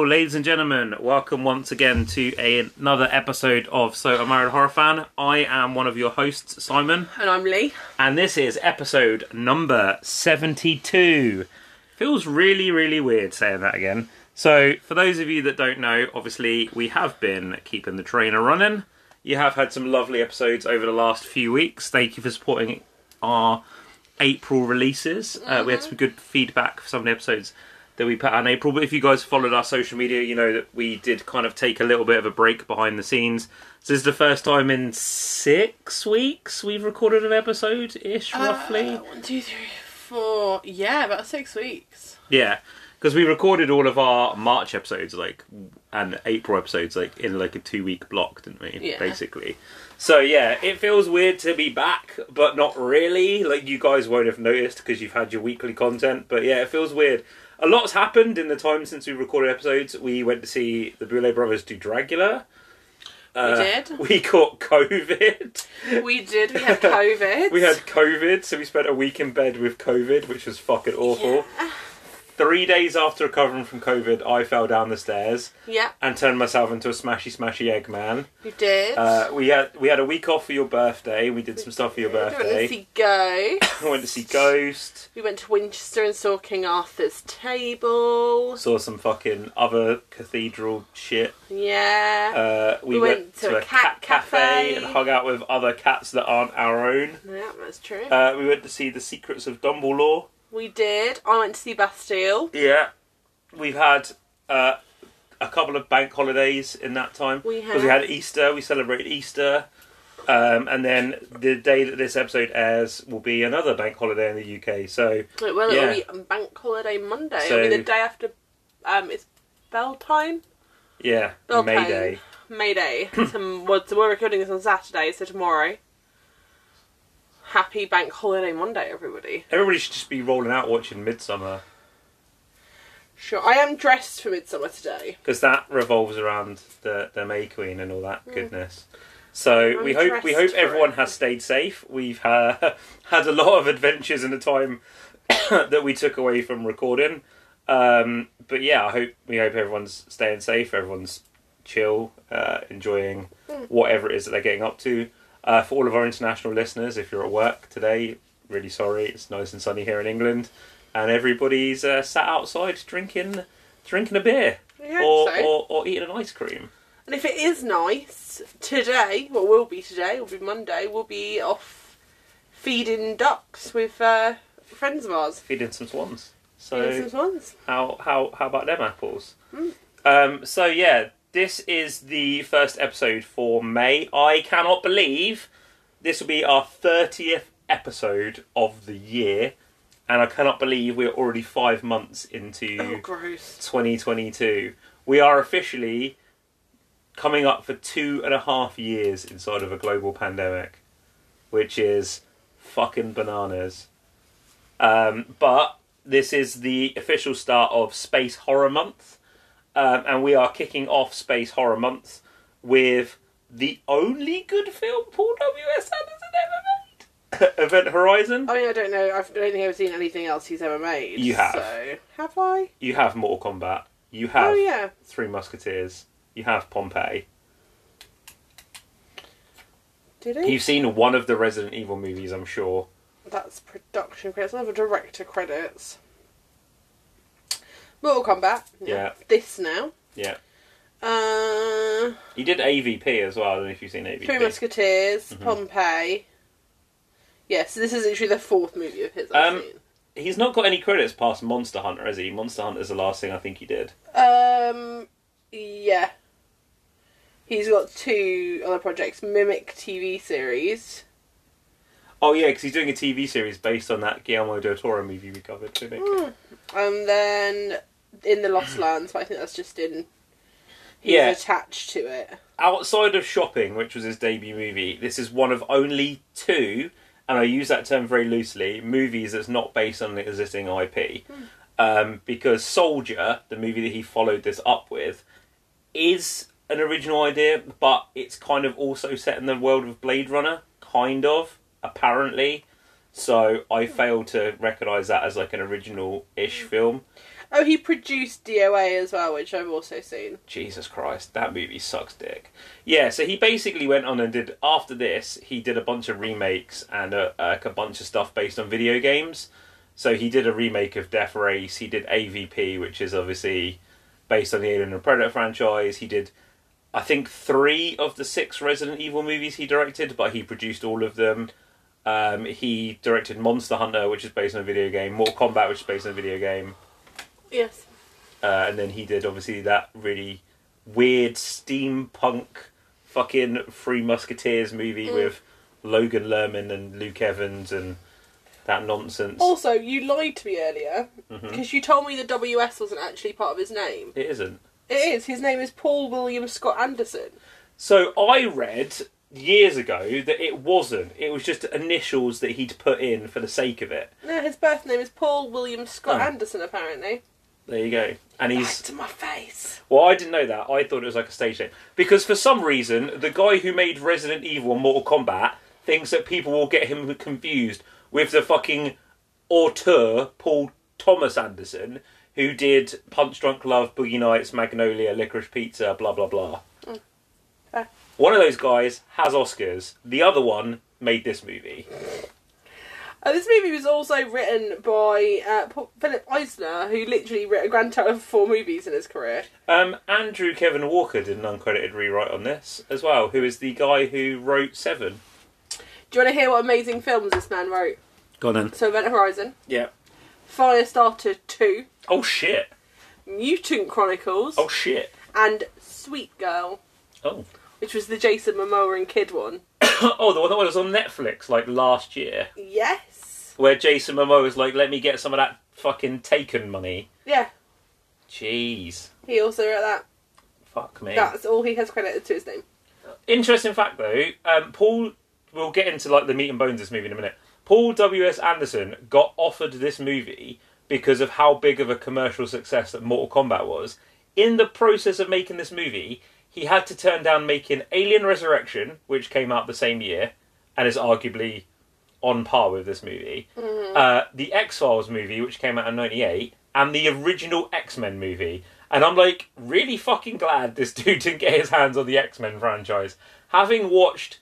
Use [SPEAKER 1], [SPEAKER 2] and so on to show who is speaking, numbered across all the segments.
[SPEAKER 1] ladies and gentlemen. Welcome once again to a, another episode of So a Married Horror Fan. I am one of your hosts, Simon,
[SPEAKER 2] And I'm Lee.
[SPEAKER 1] and this is episode number 72. Feels really, really weird saying that again. So, for those of you that don't know, obviously, we have been keeping the trainer running. You have had some lovely episodes over the last few weeks. Thank you for supporting our April releases. Uh, we had some good feedback for some of the episodes that we put out in April. But if you guys followed our social media, you know that we did kind of take a little bit of a break behind the scenes. So this is the first time in six weeks we've recorded an episode ish, roughly.
[SPEAKER 2] Uh, one, two, three, four. Yeah, about six weeks.
[SPEAKER 1] Yeah, because we recorded all of our March episodes, like, and April episodes, like, in like a two week block, didn't we?
[SPEAKER 2] Yeah.
[SPEAKER 1] Basically. So yeah, it feels weird to be back, but not really. Like you guys won't have noticed because you've had your weekly content. But yeah, it feels weird. A lot's happened in the time since we recorded episodes. We went to see the Boulet brothers do Dracula. Uh,
[SPEAKER 2] did.
[SPEAKER 1] We caught COVID.
[SPEAKER 2] We did. We had COVID.
[SPEAKER 1] We had COVID, so we spent a week in bed with COVID, which was fucking awful.
[SPEAKER 2] Yeah.
[SPEAKER 1] Three days after recovering from COVID, I fell down the stairs
[SPEAKER 2] Yeah,
[SPEAKER 1] and turned myself into a smashy, smashy egg man.
[SPEAKER 2] we did.
[SPEAKER 1] Uh, we had we had a week off for your birthday. We did some stuff for your birthday.
[SPEAKER 2] we went to see Go.
[SPEAKER 1] I went to see Ghost.
[SPEAKER 2] We went to Winchester and saw King Arthur's table.
[SPEAKER 1] Saw some fucking other cathedral shit.
[SPEAKER 2] Yeah.
[SPEAKER 1] Uh, we,
[SPEAKER 2] We went to
[SPEAKER 1] to
[SPEAKER 2] a
[SPEAKER 1] a
[SPEAKER 2] cat
[SPEAKER 1] cat cafe
[SPEAKER 2] cafe.
[SPEAKER 1] and hung out with other cats that aren't our own.
[SPEAKER 2] yeah, that's true.
[SPEAKER 1] Uh, we went to see The Secrets of Dumbledore.
[SPEAKER 2] We did. I went to see Bastille.
[SPEAKER 1] Yeah, we've had uh, a couple of bank holidays in that time.
[SPEAKER 2] We
[SPEAKER 1] Because we had Easter, we celebrated Easter, um, and then the day that this episode airs will be another bank holiday in the UK. So
[SPEAKER 2] Well,
[SPEAKER 1] Yeah.
[SPEAKER 2] it'll be Bank Holiday Monday.
[SPEAKER 1] So-
[SPEAKER 2] It'll be the day after. Um, it's bell time.
[SPEAKER 1] yeah,
[SPEAKER 2] Bell
[SPEAKER 1] May. Day.
[SPEAKER 2] May Day. so, well, so we're recording this on Saturday, so tomorrow. Happy Bank Holiday Monday, everybody.
[SPEAKER 1] Everybody should just be rolling out watching Midsummer
[SPEAKER 2] Sure, I am dressed for Midsummer today.
[SPEAKER 1] because that revolves around the the May Queen and all that goodness. So
[SPEAKER 2] I'm
[SPEAKER 1] we hope we hope everyone
[SPEAKER 2] it.
[SPEAKER 1] has stayed safe. We've uh, had a lot of adventures in the time that we took away from recording. Um, but yeah, I hope we hope everyone's staying safe. Everyone's chill, uh, enjoying whatever it is that they're getting up to. Uh, for all of our international listeners, if you're at work today, really sorry. It's nice and sunny here in England, and everybody's uh, sat outside drinking drinking a beer or,
[SPEAKER 2] so.
[SPEAKER 1] or or eating an ice cream.
[SPEAKER 2] And if it is nice, today, what will be today, will be Monday, we'll be off feeding ducks with uh, friends of ours.
[SPEAKER 1] feeding some swans.
[SPEAKER 2] Feeding some swans.
[SPEAKER 1] how how how about them apples?
[SPEAKER 2] Mm.
[SPEAKER 1] Um, so yeah, this is the first episode for May. I cannot believe this will be our thirtieth episode of the year, and I cannot believe we're already five months
[SPEAKER 2] Oh,
[SPEAKER 1] into
[SPEAKER 2] gross.
[SPEAKER 1] 2022. We are officially coming up for two and a half years inside of a global pandemic, which is fucking bananas. Um, but this is the official start of Space Horror Month, um, and we are kicking off Space Horror Month with the only good film Paul W. S. Anderson ever made, Event Horizon.
[SPEAKER 2] I mean, I don't know. I don't think I've seen anything else he's ever made.
[SPEAKER 1] You have.
[SPEAKER 2] So, have I?
[SPEAKER 1] You have Mortal Kombat. You have
[SPEAKER 2] Oh, yeah.
[SPEAKER 1] Three Musketeers. You have Pompeii.
[SPEAKER 2] Did he?
[SPEAKER 1] You've seen one of the Resident Evil movies, I'm sure.
[SPEAKER 2] That's production credits. Another director credits. Mortal Kombat.
[SPEAKER 1] Yeah.
[SPEAKER 2] This now.
[SPEAKER 1] Yeah.
[SPEAKER 2] Uh,
[SPEAKER 1] He did AVP as well. I don't know if you've seen AVP.
[SPEAKER 2] Three Musketeers.
[SPEAKER 1] Mhm.
[SPEAKER 2] Pompeii. Yes, this is actually the fourth movie of his I've
[SPEAKER 1] Um,
[SPEAKER 2] seen.
[SPEAKER 1] He's not got any credits past Monster Hunter, has he? Monster Hunter is the last thing I think he did.
[SPEAKER 2] Um, yeah. He's got two other projects: Mimic TV series.
[SPEAKER 1] Oh yeah, because he's doing a TV series based on that Guillermo del Toro movie we covered. Mimic.
[SPEAKER 2] Hmm. And then in the Lost Lands, but I think that's just in. He's
[SPEAKER 1] Yeah.
[SPEAKER 2] attached to it.
[SPEAKER 1] Outside of Shopping, which was his debut movie, this is one of only two, and I use that term very loosely, movies that's not based on an existing IP. Hmm. Um, because Soldier, the movie that he followed this up with, is an original idea, but it's kind of also set in the world of Blade Runner, kind of, apparently. So I hmm. fail to recognise that as like an original ish hmm. film.
[SPEAKER 2] Oh, he produced DOA as well, which I've also seen.
[SPEAKER 1] Jesus Christ, that movie sucks dick. Yeah, so he basically went on and did after this. He did a bunch of remakes and a, a bunch of stuff based on video games. So he did a remake of Death Race. He did AVP, which is obviously based on the Alien and Predator franchise. He did, I think, three of the six Resident Evil movies he directed, but he produced all of them. Um, he directed Monster Hunter, which is based on a video game. Mortal Kombat, which is based on a video game.
[SPEAKER 2] Yes.
[SPEAKER 1] Uh, and then he did obviously that really weird steampunk fucking Three Musketeers movie
[SPEAKER 2] Mm.
[SPEAKER 1] with Logan Lerman and Luke Evans and that nonsense.
[SPEAKER 2] Also, you lied to me earlier because you told me the WS wasn't actually part of his name.
[SPEAKER 1] It isn't.
[SPEAKER 2] It is. His name is Paul William Scott Anderson.
[SPEAKER 1] So I read years ago that it wasn't. It was just initials that he'd put in for the sake of it.
[SPEAKER 2] No, his birth name is Paul William Scott
[SPEAKER 1] Oh.
[SPEAKER 2] Anderson. Apparently.
[SPEAKER 1] There you go. And he's
[SPEAKER 2] to my face.
[SPEAKER 1] well, I didn't know that. I thought it was like a stage name because for some reason the guy who made Resident Evil and Mortal Kombat thinks that people will get him confused with the fucking auteur Paul Thomas Anderson who did Punch Drunk Love, Boogie Nights, Magnolia, Licorice Pizza, blah blah blah.
[SPEAKER 2] fair.
[SPEAKER 1] One of those guys has Oscars. The other one made this movie.
[SPEAKER 2] Uh, this movie was also written by uh, Paul- Philip Eisner, who literally wrote a grand total of four movies in his career.
[SPEAKER 1] Um, Andrew Kevin Walker did an uncredited rewrite on this as well, who is the guy who wrote Seven.
[SPEAKER 2] Do you want to hear what amazing films this man wrote?
[SPEAKER 1] Go on then.
[SPEAKER 2] So, Event Horizon,
[SPEAKER 1] Yeah.
[SPEAKER 2] Firestarter 2,
[SPEAKER 1] Oh shit.
[SPEAKER 2] Mutant Chronicles,
[SPEAKER 1] Oh shit.
[SPEAKER 2] and Sweet Girl,
[SPEAKER 1] Oh.
[SPEAKER 2] which was the Jason Momoa and Kid one.
[SPEAKER 1] oh, the one that was on Netflix like last year,
[SPEAKER 2] Yes.
[SPEAKER 1] Where Jason Momoa was like, "Let me get some of that fucking Taken money."
[SPEAKER 2] Yeah,
[SPEAKER 1] Jeez.
[SPEAKER 2] he also wrote that.
[SPEAKER 1] Fuck me.
[SPEAKER 2] That's all he has credited to his name.
[SPEAKER 1] Interesting fact though, um, Paul. We'll get into like the meat and bones of this movie in a minute. Paul W S Anderson got offered this movie because of how big of a commercial success that Mortal Kombat was. In the process of making this movie, he had to turn down making Alien Resurrection, which came out the same year and is arguably on par with this movie. Uh, the X Files movie, which came out in '98, and the original X Men movie. And I'm like, really fucking glad this dude didn't get his hands on the X Men franchise. Having watched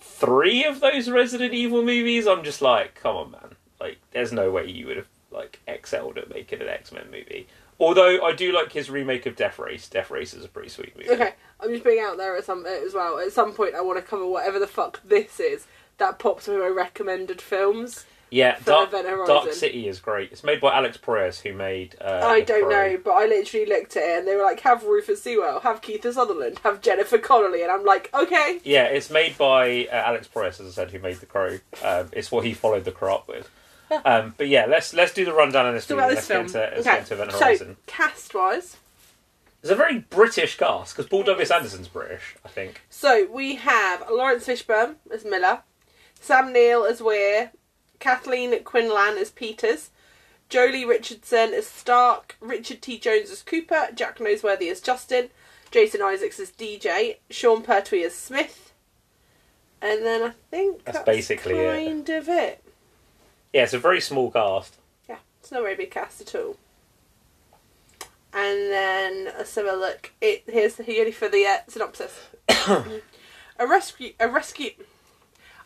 [SPEAKER 1] three of those Resident Evil movies, I'm just like, come on, man. Like, there's no way you would have like excelled at making an X Men movie. Although I do like his remake of Death Race. Death Race is a pretty sweet movie.
[SPEAKER 2] Okay, I'm just being out there at some as well. At some point, I want to cover whatever the fuck this is that pops with my recommended films.
[SPEAKER 1] Yeah, Dark, Dark City is great. It's made by Alex Proyas, who made. Uh,
[SPEAKER 2] I don't
[SPEAKER 1] Crow.
[SPEAKER 2] know, but I literally looked at it and they were like, have Rufus Sewell, have Kiefer Sutherland, have Jennifer Connelly, and I'm like, okay.
[SPEAKER 1] Yeah, it's made by uh, Alex Proyas, as I said, who made The Crow. Um, it's what he followed The Crow up with. Um, but yeah, let's let's do the rundown on this movie. Let's
[SPEAKER 2] this
[SPEAKER 1] get
[SPEAKER 2] film.
[SPEAKER 1] into, let's
[SPEAKER 2] okay,
[SPEAKER 1] get into Event
[SPEAKER 2] so cast wise,
[SPEAKER 1] It's a very British cast because Paul
[SPEAKER 2] is.
[SPEAKER 1] Anderson's British, I think.
[SPEAKER 2] so we have Laurence Fishburne as Miller, Sam Neill as Weir, Kathleen Quinlan as Peters, Joely Richardson as Stark, Richard T. Jones as Cooper, Jack Noseworthy as Justin, Jason Isaacs as DJ, Sean Pertwee as Smith, and then I think
[SPEAKER 1] That's
[SPEAKER 2] that's,
[SPEAKER 1] basically it.
[SPEAKER 2] kind of it.
[SPEAKER 1] Yeah, it's a very small cast.
[SPEAKER 2] Yeah, it's not a very big cast at all. And then let's have a look. It here's the ready for the uh, synopsis. a rescue, a rescue.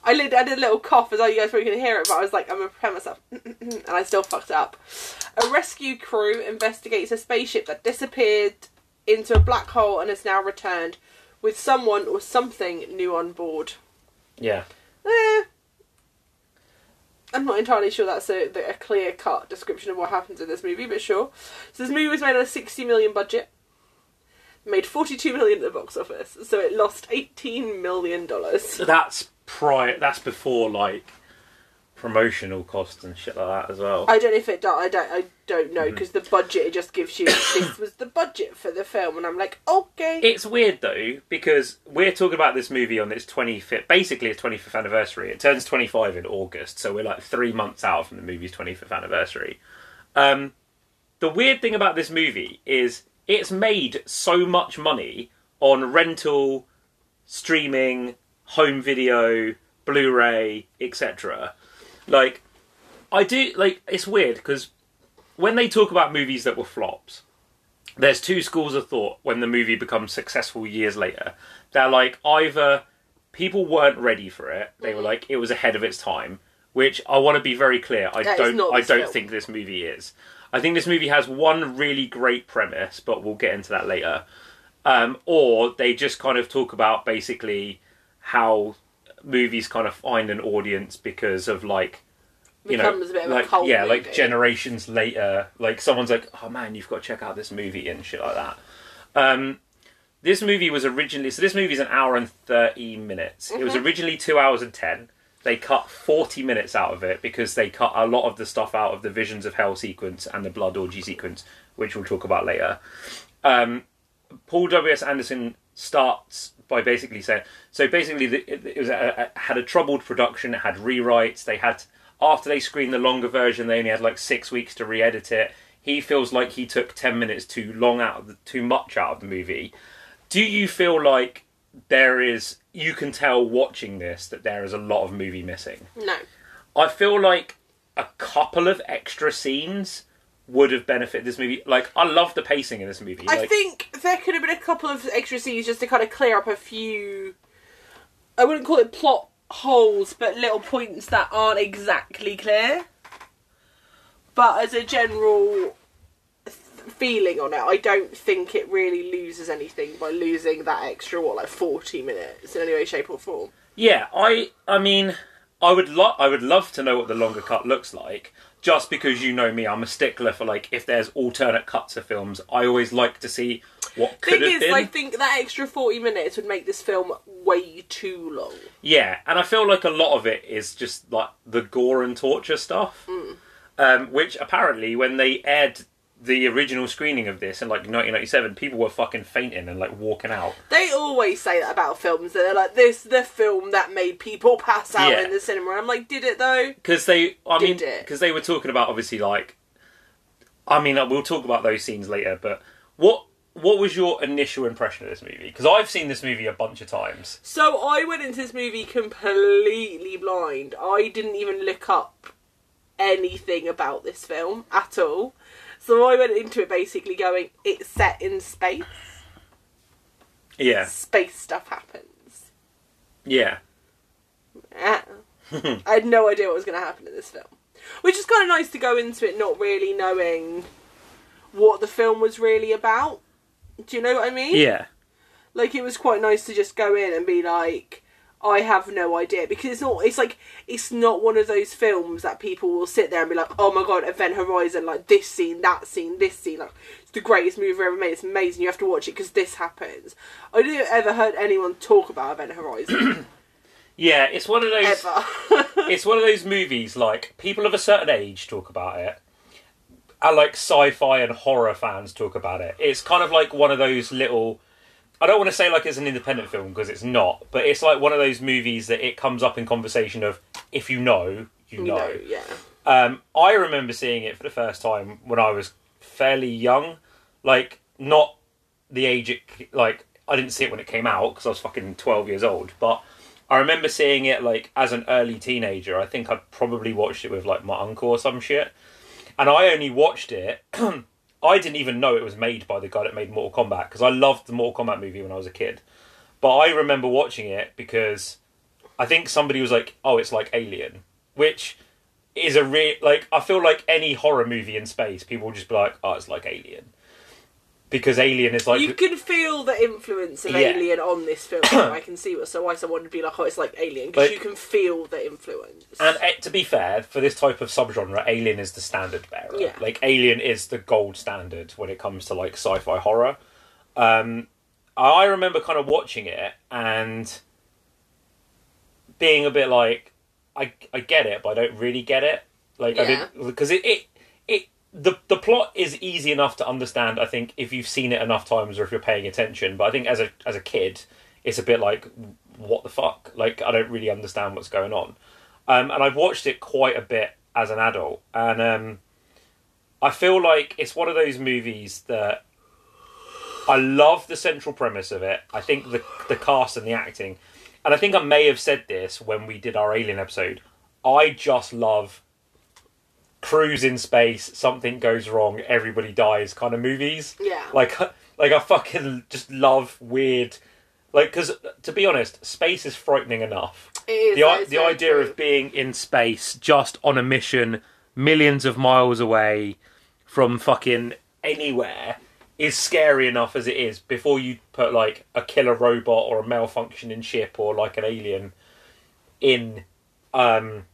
[SPEAKER 2] I did, I did a little cough as though you guys were going to hear it, but I was like, I'm gonna prepare myself, and I still fucked up. A rescue crew investigates a spaceship that disappeared into a black hole and has now returned, with someone or something new on board.
[SPEAKER 1] Yeah.
[SPEAKER 2] Eh, I'm not entirely sure that's a, a clear cut description of what happens in this movie, but sure. So this movie was made on a 60 million budget. Made 42 million at the box office, so it lost 18 million dollars.
[SPEAKER 1] So that's prior. That's before like promotional costs and shit like that as well.
[SPEAKER 2] I don't know if it. do- I don't. I don't know because the budget it just gives you. this was the budget for the film, and I'm like, okay.
[SPEAKER 1] It's weird though because we're talking about this movie on its 25th, basically its 25th anniversary. It turns 25 in August, so we're like three months out from the movie's 25th anniversary. Um, the weird thing about this movie is it's made so much money on rental, streaming, home video, Blu-ray, etc. Like, I do like it's weird because when they talk about movies that were flops, there's two schools of thought when the movie becomes successful years later. They're like either people weren't ready for it, they were like it was ahead of its time, which I want to be very clear. I
[SPEAKER 2] That
[SPEAKER 1] don't. I don't
[SPEAKER 2] film.
[SPEAKER 1] think this movie is. I think this movie has one really great premise, but we'll get into that later. Um, or they just kind of talk about basically how movies kind of find an audience because of like you know,
[SPEAKER 2] Becomes a bit of a
[SPEAKER 1] like
[SPEAKER 2] cult
[SPEAKER 1] yeah, like generations later, like someone's like, "Oh man, you've got to check out this movie" and shit like that. Um, this movie was originally so. This movie is an hour and thirty minutes. It
[SPEAKER 2] Mm-hmm.
[SPEAKER 1] was originally two hours and ten. They cut forty minutes out of it because they cut a lot of the stuff out of the Visions of Hell sequence and the Blood Orgy sequence, which we'll talk about later. Um, Paul W S Anderson starts by basically saying so. Basically, the, it, it was a, a, had a troubled production. It had rewrites. They had after they screened the longer version, they only had like six weeks to re-edit it. He feels like he took ten minutes too long out of the, too much out of the movie. Do you feel like there is? You can tell watching this that there is a lot of movie missing.
[SPEAKER 2] No.
[SPEAKER 1] I feel like a couple of extra scenes would have benefited this movie. Like I love the pacing in this movie.
[SPEAKER 2] I
[SPEAKER 1] like,
[SPEAKER 2] think there could have been a couple of extra scenes just to kind of clear up a few. I wouldn't call it plot holes, but little points that aren't exactly clear. But as a general th- feeling on it, I don't think it really loses anything by losing that extra what like forty minutes in any way, shape, or form.
[SPEAKER 1] Yeah, I I mean, I would lo- I would love to know what the longer cut looks like. Just because you know me, I'm a stickler for like if there's alternate cuts of films, I always like to see what could
[SPEAKER 2] Thing
[SPEAKER 1] have
[SPEAKER 2] is,
[SPEAKER 1] been.
[SPEAKER 2] I think that extra forty minutes would make this film way too long.
[SPEAKER 1] Yeah, and I feel like a lot of it is just like the gore and torture stuff, um, which apparently when they aired the original screening of this in like 1997, people were fucking fainting and like walking out.
[SPEAKER 2] They always say that about films. That they're like, "This the film that made people pass out
[SPEAKER 1] Yeah.
[SPEAKER 2] in the cinema." And I'm like, "Did it though?"
[SPEAKER 1] because they i mean
[SPEAKER 2] Did it?
[SPEAKER 1] because they were talking about obviously like i mean we'll talk about those scenes later but what what was your initial impression of this movie because i've seen this movie a bunch of times
[SPEAKER 2] So I went into this movie completely blind. I didn't even look up anything about this film at all. So I went into it basically going, "It's set in space.
[SPEAKER 1] yeah
[SPEAKER 2] Space stuff happens."
[SPEAKER 1] yeah.
[SPEAKER 2] I had no idea what was going to happen in this film, which is kind of nice to go into it not really knowing what the film was really about. Do you know what I mean?
[SPEAKER 1] yeah
[SPEAKER 2] Like it was quite nice to just go in and be like, I have no idea because it's not. It's like it's not one of those films that people will sit there and be like, oh my god, Event Horizon, like this scene, that scene, this scene, like it's the greatest movie ever made. It's amazing. You have to watch it because this happens. I didn't ever heard anyone talk about Event Horizon
[SPEAKER 1] yeah it's one of those it's one of those movies like people of a certain age talk about it and like sci-fi and horror fans talk about it it's kind of like one of those little i don't want to say like it's an independent film because it's not but it's like one of those movies that it comes up in conversation of if you know you know
[SPEAKER 2] no, yeah.
[SPEAKER 1] um, I remember seeing it for the first time when I was fairly young, like not the age it like I didn't see it when it came out because I was fucking twelve years old, but I remember seeing it like as an early teenager. I think I probably watched it with like my uncle or some shit, and I only watched it. I didn't even know it was made by the guy that made Mortal Kombat because I loved the Mortal Kombat movie when I was a kid. But I remember watching it because I think somebody was like, "Oh, it's like Alien," which is a real like. I feel like any horror movie in space, people will just be like, "Oh, it's like Alien," because Alien is like
[SPEAKER 2] you can feel the influence of
[SPEAKER 1] Yeah.
[SPEAKER 2] Alien on this film. I can see what, so why someone would be like, "Oh, it's like Alien," because you can feel the influence.
[SPEAKER 1] And eh, to be fair, for this type of subgenre, Alien is the standard bearer.
[SPEAKER 2] Yeah.
[SPEAKER 1] Like Alien is the gold standard when it comes to like sci-fi horror. Um, I remember kind of watching it and being a bit like, I I get it, but I don't really get it. Like I
[SPEAKER 2] Yeah.
[SPEAKER 1] didn't because it, it it the the plot is easy enough to understand. I think if you've seen it enough times or if you're paying attention. But I think as a as a kid, it's a bit like what the fuck. Like I don't really understand what's going on. Um, and I've watched it quite a bit as an adult, and um, I feel like it's one of those movies that I love the central premise of it. I think the the cast and the acting, and I think I may have said this when we did our Alien episode. I just love cruise in space, something goes wrong, everybody dies kind of movies.
[SPEAKER 2] Yeah.
[SPEAKER 1] Like, like I fucking just love weird. Like, because to be honest, space is frightening enough.
[SPEAKER 2] It is,
[SPEAKER 1] the i- the idea
[SPEAKER 2] true.
[SPEAKER 1] of being in space, just on a mission, millions of miles away from fucking anywhere, is scary enough as it is. Before you put like a killer robot or a malfunctioning ship or like an alien in, um,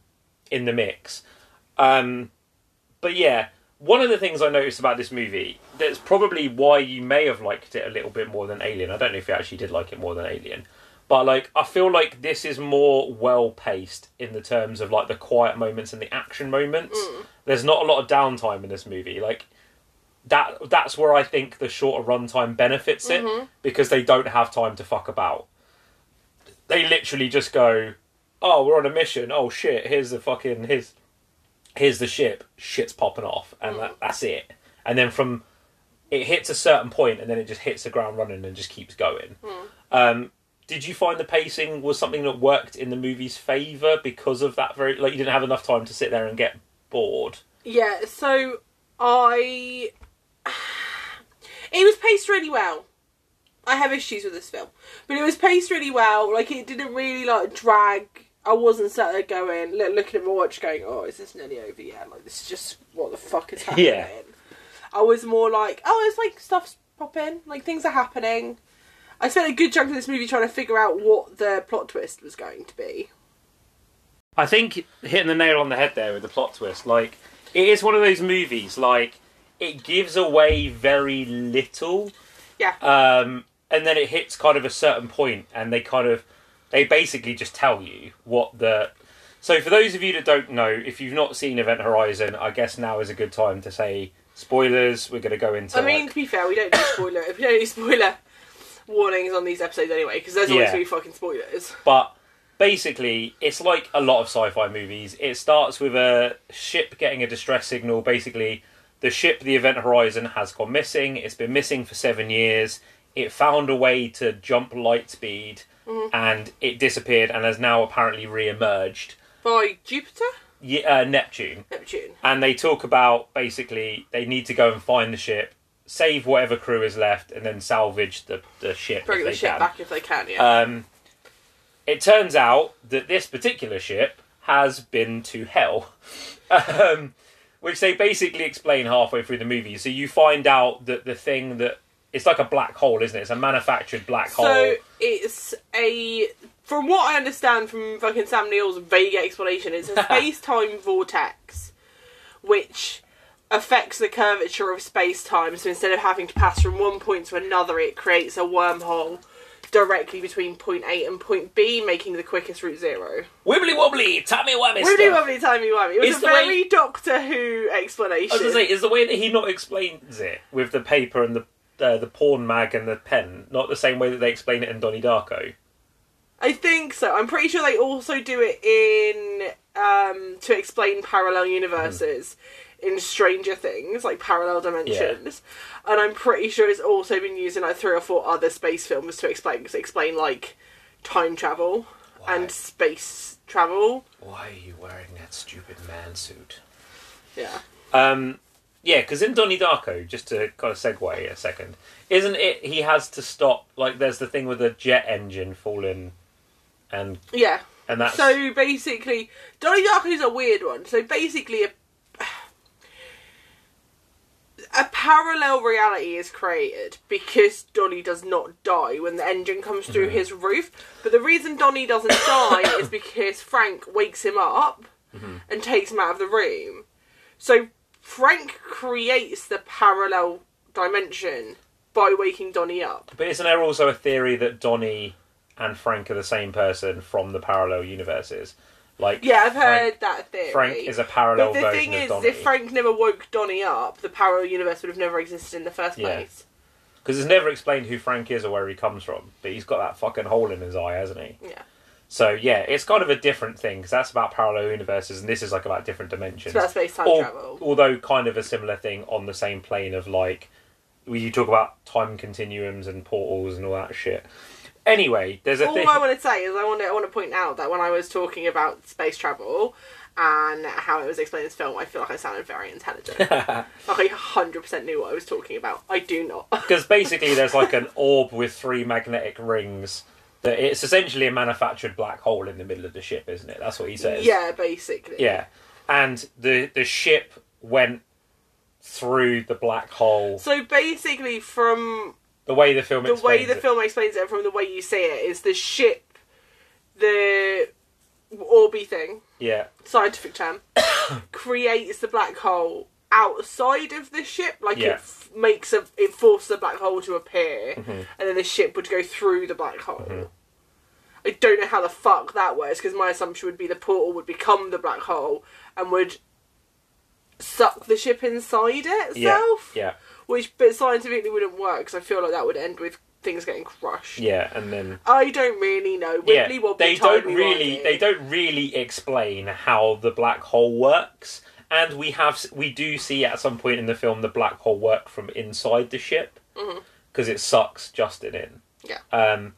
[SPEAKER 1] in the mix. Um, but yeah, one of the things I noticed about this movie that's probably why you may have liked it a little bit more than Alien. I don't know if you actually did like it more than Alien, but like I feel like this is more well paced in the terms of like the quiet moments and the action moments. Mm. There's not a lot of downtime in this movie. Like that that's where I think the shorter runtime benefits it mm-hmm. because they don't have time to fuck about. They literally just go, "Oh, we're on a mission. Oh shit, here's the fucking here's here's the ship. Shit's popping off, and that, that's it. And then from it hits a certain point, and then it just hits the ground running and just keeps going. Um, did you find the pacing was something that worked in the movie's favour because of that? Very like you didn't have enough time to sit there and get bored.
[SPEAKER 2] Yeah, so I. It was paced really well. I have issues with this film, but it was paced really well. Like it didn't really like drag. I wasn't sat there going, look, looking at my watch, going, "Oh, is this nearly over yet?" Like this is just what the fuck is happening.
[SPEAKER 1] Yeah.
[SPEAKER 2] I was more like, "Oh, it's like stuff's popping, like things are happening." I spent a good chunk of this movie trying to figure out what the plot twist was going to be.
[SPEAKER 1] I think hitting the nail on the head there with the plot twist. Like it is one of those movies. Like it gives away very little.
[SPEAKER 2] Yeah.
[SPEAKER 1] um, and then it hits kind of a certain point, and they kind of they basically just tell you what the. So for those of you that don't know, if you've not seen Event Horizon, I guess now is a good time to say spoilers. We're going to go into.
[SPEAKER 2] I mean,
[SPEAKER 1] like-
[SPEAKER 2] to be fair, we don't do spoiler. we don't do spoiler warnings on these episodes anyway, because there's always
[SPEAKER 1] Yeah.
[SPEAKER 2] be fucking spoilers.
[SPEAKER 1] But basically, it's like a lot of sci-fi movies. It starts with a ship getting a distress signal. Basically, the ship, the Event Horizon, has gone missing. It's been missing for seven years. It found a way to jump light speed, and it disappeared, and has now apparently re-emerged.
[SPEAKER 2] By Jupiter,
[SPEAKER 1] Ye- uh, Neptune,
[SPEAKER 2] Neptune.
[SPEAKER 1] and they talk about basically they need to go and find the ship, save whatever crew is left, and then salvage the the ship.
[SPEAKER 2] Bring the ship
[SPEAKER 1] can.
[SPEAKER 2] back if they can. Yeah.
[SPEAKER 1] Um, it turns out that this particular ship has been to hell, um, which they basically explain halfway through the movie. So you find out that the thing that it's like a black hole, isn't it? It's a manufactured black hole.
[SPEAKER 2] It's a, from what I understand from fucking Sam Neill's vague explanation, it's a space-time vortex, which affects the curvature of space-time. So instead of having to pass from one point to another, it creates a wormhole directly between point A and point B, making the quickest route zero.
[SPEAKER 1] Wibbly wobbly, tammy wabby
[SPEAKER 2] Wibbly
[SPEAKER 1] stuff.
[SPEAKER 2] wobbly timey wimey. It was
[SPEAKER 1] It's
[SPEAKER 2] a
[SPEAKER 1] the way-
[SPEAKER 2] very Doctor Who explanation.
[SPEAKER 1] I was gonna say, is the way that he not explains it with the paper and the uh, the porn mag and the pen not the same way that they explain it in Donnie Darko?
[SPEAKER 2] I think so. I'm pretty sure they also do it in um, to explain parallel universes in Stranger Things, like parallel dimensions. And I'm pretty sure it's also been used in like three or four other space films to explain to explain like time travel
[SPEAKER 1] Why?
[SPEAKER 2] and space travel.
[SPEAKER 1] Why are you wearing that stupid man suit?
[SPEAKER 2] Yeah.
[SPEAKER 1] Um, yeah, because in Donnie Darko, just to kind of segue a second, isn't it he has to stop? Like, there's the thing with the jet engine falling, and
[SPEAKER 2] Yeah.
[SPEAKER 1] and that's
[SPEAKER 2] So basically, Donnie Darko is a weird one. So basically, a, a parallel reality is created because Donnie does not die when the engine comes through
[SPEAKER 1] Mm-hmm.
[SPEAKER 2] his roof. But the reason Donnie doesn't die is because Frank wakes him up
[SPEAKER 1] Mm-hmm.
[SPEAKER 2] and takes him out of the room. So Frank creates the parallel dimension by waking Donnie up.
[SPEAKER 1] But isn't there also a theory that Donnie and Frank are the same person from the parallel universes? Like,
[SPEAKER 2] Yeah, I've
[SPEAKER 1] Frank-
[SPEAKER 2] heard that theory.
[SPEAKER 1] Frank is a parallel
[SPEAKER 2] But the
[SPEAKER 1] version
[SPEAKER 2] thing is,
[SPEAKER 1] Donnie.
[SPEAKER 2] if Frank never woke Donnie up, the parallel universe would have never existed in the first
[SPEAKER 1] Yeah.
[SPEAKER 2] place.
[SPEAKER 1] Because it's never explained who Frank is or where he comes from. But he's got that fucking hole in his eye, hasn't he?
[SPEAKER 2] Yeah.
[SPEAKER 1] So yeah, it's kind of a different thing because that's about parallel universes, and this is like about different dimensions.
[SPEAKER 2] It's about space time
[SPEAKER 1] Al-
[SPEAKER 2] travel.
[SPEAKER 1] Although kind of a similar thing on the same plane of like, when you talk about time continuums and portals and all that shit. Anyway, there's a
[SPEAKER 2] All
[SPEAKER 1] thing.
[SPEAKER 2] I want to say is I want to I want to point out that when I was talking about space travel and how it was explained in this film, I feel like I sounded very intelligent. like I hundred percent knew what I was talking about. I do not.
[SPEAKER 1] Because basically, there's like an orb with three magnetic rings. That it's essentially a manufactured black hole in the middle of the ship, isn't it? That's what he says.
[SPEAKER 2] yeah, basically.
[SPEAKER 1] Yeah, and the the ship went through the black hole.
[SPEAKER 2] So basically, from
[SPEAKER 1] The way the film
[SPEAKER 2] the way the
[SPEAKER 1] it.
[SPEAKER 2] film explains it, from the way you see it, is the ship, the Orby thing,
[SPEAKER 1] Yeah,
[SPEAKER 2] scientific term, creates the black hole outside of the ship. Like
[SPEAKER 1] Yeah.
[SPEAKER 2] it f- makes a, it forces the black hole to appear,
[SPEAKER 1] Mm-hmm.
[SPEAKER 2] and then the ship would go through the black hole. I don't know how the fuck that works because my assumption would be the portal would become the black hole and would suck the ship inside it
[SPEAKER 1] yeah, yeah,
[SPEAKER 2] Which, but scientifically wouldn't work because I feel like that would end with things getting crushed.
[SPEAKER 1] yeah, and then
[SPEAKER 2] I don't really know.
[SPEAKER 1] yeah,
[SPEAKER 2] Wibbly wobbly,
[SPEAKER 1] they don't really they don't really explain how the black hole works. And we have we do see at some point in the film the black hole work from inside the ship because it sucks Justin in.
[SPEAKER 2] Yeah.
[SPEAKER 1] Um,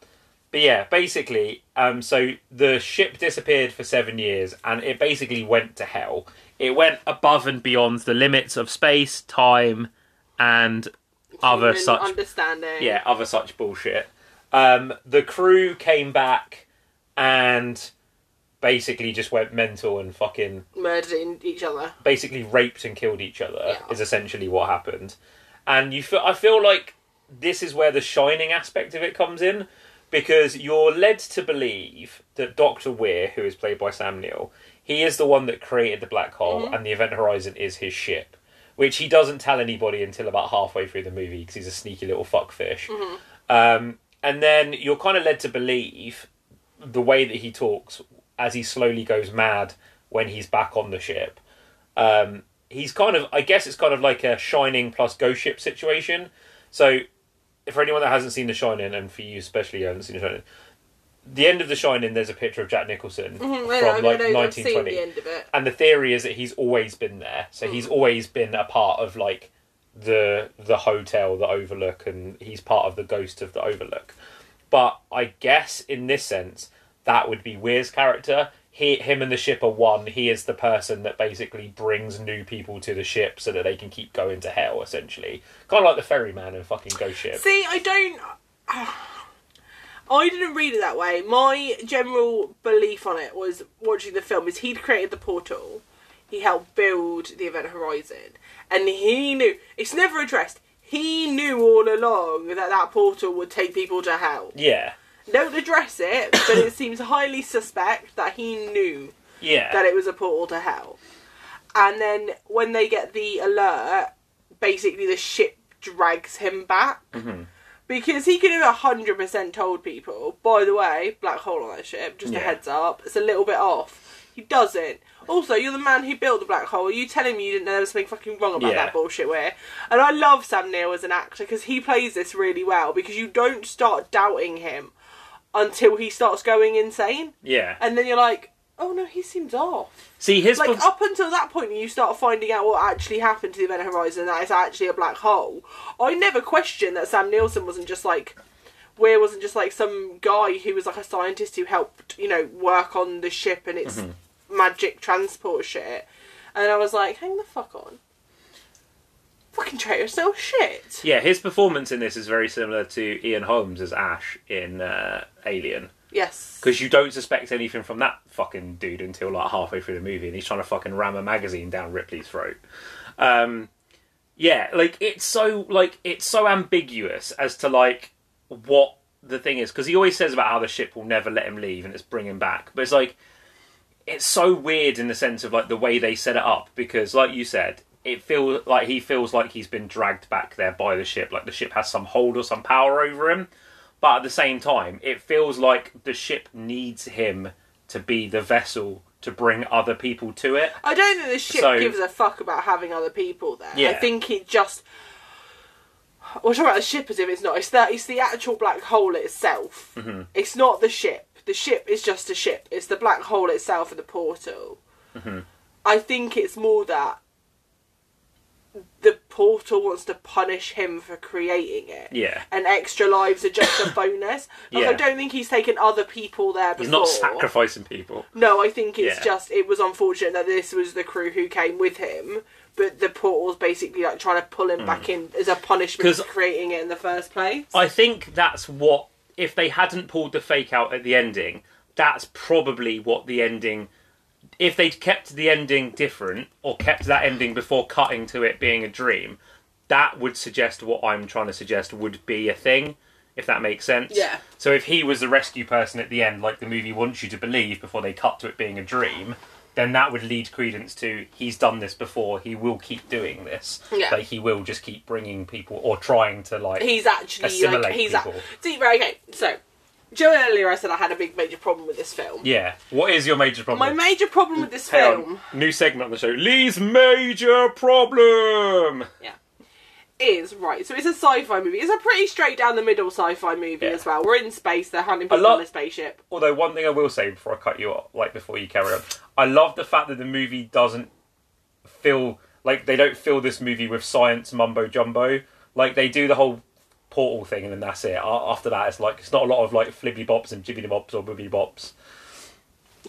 [SPEAKER 1] but yeah, basically, um, so the ship disappeared for seven years, and it basically went to hell. It went above and beyond the limits of space, time, and other such
[SPEAKER 2] understanding.
[SPEAKER 1] yeah, other such bullshit. Um, the crew came back and basically just went mental and fucking
[SPEAKER 2] murdering each other.
[SPEAKER 1] basically raped and killed each other
[SPEAKER 2] Yeah.
[SPEAKER 1] is essentially what happened. And you feel I feel like this is where the shining aspect of it comes in because you're led to believe that Dr. Weir, who is played by Sam Neill, he is the one that created the black hole and the event horizon is his ship. Which he doesn't tell anybody until about halfway through the movie because he's a sneaky little fuckfish. Um, and then you're kind of led to believe the way that he talks as he slowly goes mad when he's back on the ship. Um, he's kind of, I guess it's kind of like a Shining plus Ghost Ship situation. So, for anyone that hasn't seen The Shining, and for you especially who haven't seen The Shining, the end of The Shining, there's a picture of Jack Nicholson
[SPEAKER 2] Mhm, I
[SPEAKER 1] from like
[SPEAKER 2] know, I've seen
[SPEAKER 1] 1920.
[SPEAKER 2] the end of it.
[SPEAKER 1] And the theory is that he's always been there. So he's always been a part of like the the hotel, the Overlook, and he's part of the ghost of the Overlook. But I guess in this sense, that would be Weir's character. He, him, and the ship are one. He is the person that basically brings new people to the ship so that they can keep going to hell. Essentially, kind of like the ferryman and fucking Ghost Ship.
[SPEAKER 2] See, I don't. I didn't read it that way. My general belief on it was watching the film is he'd created the portal, he helped build the Event Horizon, and he knew it's never addressed. He knew all along that that portal would take people to hell.
[SPEAKER 1] Yeah,
[SPEAKER 2] Don't address it, but it seems highly suspect that he knew
[SPEAKER 1] yeah,
[SPEAKER 2] that it was a portal to hell. And then when they get the alert, basically the ship drags him back. Mm-hmm. Because he could have 100% told people, by the way, black hole on that ship, just a heads up, it's a little bit off. He doesn't. Also, you're the man who built the black hole. You telling me you didn't know there was something fucking wrong about
[SPEAKER 1] Yeah.
[SPEAKER 2] that bullshit where? And I love Sam Neill as an actor because he plays this really well because you don't start doubting him until he starts going insane.
[SPEAKER 1] yeah.
[SPEAKER 2] And then you're like, oh no, he seems off.
[SPEAKER 1] See, his
[SPEAKER 2] Like up until that point, you start finding out what actually happened to the Event Horizon. That it's actually a black hole. I never questioned that Sam Nielsen wasn't just like, Weir wasn't just like some guy who was like a scientist who helped, you know, work on the ship and its mm-hmm. magic transport shit. And I was like, hang the fuck on. Fucking traitor, so shit.
[SPEAKER 1] Yeah, his performance in this is very similar to Ian Holmes as Ash in uh, Alien.
[SPEAKER 2] Yes.
[SPEAKER 1] Because you don't suspect anything from that fucking dude until like halfway through the movie, and he's trying to fucking ram a magazine down Ripley's throat. Um, yeah, like it's so like it's so ambiguous as to like what the thing is because he always says about how the ship will never let him leave and it's bring him back, but it's like it's so weird in the sense of like the way they set it up because, like you said, it feels like he feels like he's been dragged back there by the ship, like the ship has some hold or some power over him. But at the same time, it feels like the ship needs him to be the vessel to bring other people to it.
[SPEAKER 2] I don't think the ship
[SPEAKER 1] So-
[SPEAKER 2] gives a fuck about having other people there. I think it just. We're talking about the ship as if it's not. It's the it's the actual black hole itself.
[SPEAKER 1] Mm-hmm.
[SPEAKER 2] It's not the ship. The ship is just a ship. It's the black hole itself and the portal.
[SPEAKER 1] Mm-hmm.
[SPEAKER 2] I think it's more that the portal wants to punish him for creating it.
[SPEAKER 1] Yeah.
[SPEAKER 2] And extra lives are just a bonus. Like,
[SPEAKER 1] Yeah.
[SPEAKER 2] I don't think he's taken other people there before.
[SPEAKER 1] He's not sacrificing people.
[SPEAKER 2] No, I think it's
[SPEAKER 1] Yeah.
[SPEAKER 2] just it was unfortunate that this was the crew who came with him, but the portal's basically like trying to pull him back in as a punishment
[SPEAKER 1] Mm.
[SPEAKER 2] for creating it in the first place.
[SPEAKER 1] I think that's what if they hadn't pulled the fake out at the ending, that's probably what the ending if they'd kept the ending different or kept that ending before cutting to it being a dream, that would suggest what I'm trying to suggest would be a thing, if that makes sense.
[SPEAKER 2] Yeah.
[SPEAKER 1] So if he was the rescue person at the end, like the movie wants you to believe before they cut to it being a dream, then that would lead credence to he's done this before, he will keep doing this.
[SPEAKER 2] Yeah.
[SPEAKER 1] Like he will just keep bringing people or trying to like
[SPEAKER 2] He's actually like
[SPEAKER 1] Assimilate
[SPEAKER 2] he's a-
[SPEAKER 1] people.
[SPEAKER 2] See, right, okay. So, Joe earlier I said I had a big major problem with this film.
[SPEAKER 1] Yeah. What is your major problem?
[SPEAKER 2] My major problem with this
[SPEAKER 1] Hang
[SPEAKER 2] film
[SPEAKER 1] on. New segment on the show. Lee's major problem. Yeah.
[SPEAKER 2] Is right. So it's a sci-fi movie. It's a pretty straight down the middle sci-fi movie
[SPEAKER 1] Yeah.
[SPEAKER 2] as well. We're in space. They're hunting people
[SPEAKER 1] lot-
[SPEAKER 2] on a spaceship.
[SPEAKER 1] Although one thing I will say before I cut you off, like before you carry on, I love the fact that the movie doesn't feel like they don't fill this movie with science mumbo jumbo. Like they do the whole portal thing and then that's it. After that, it's like it's not a lot of like flibbly bops and jibbly bops or boobly bops.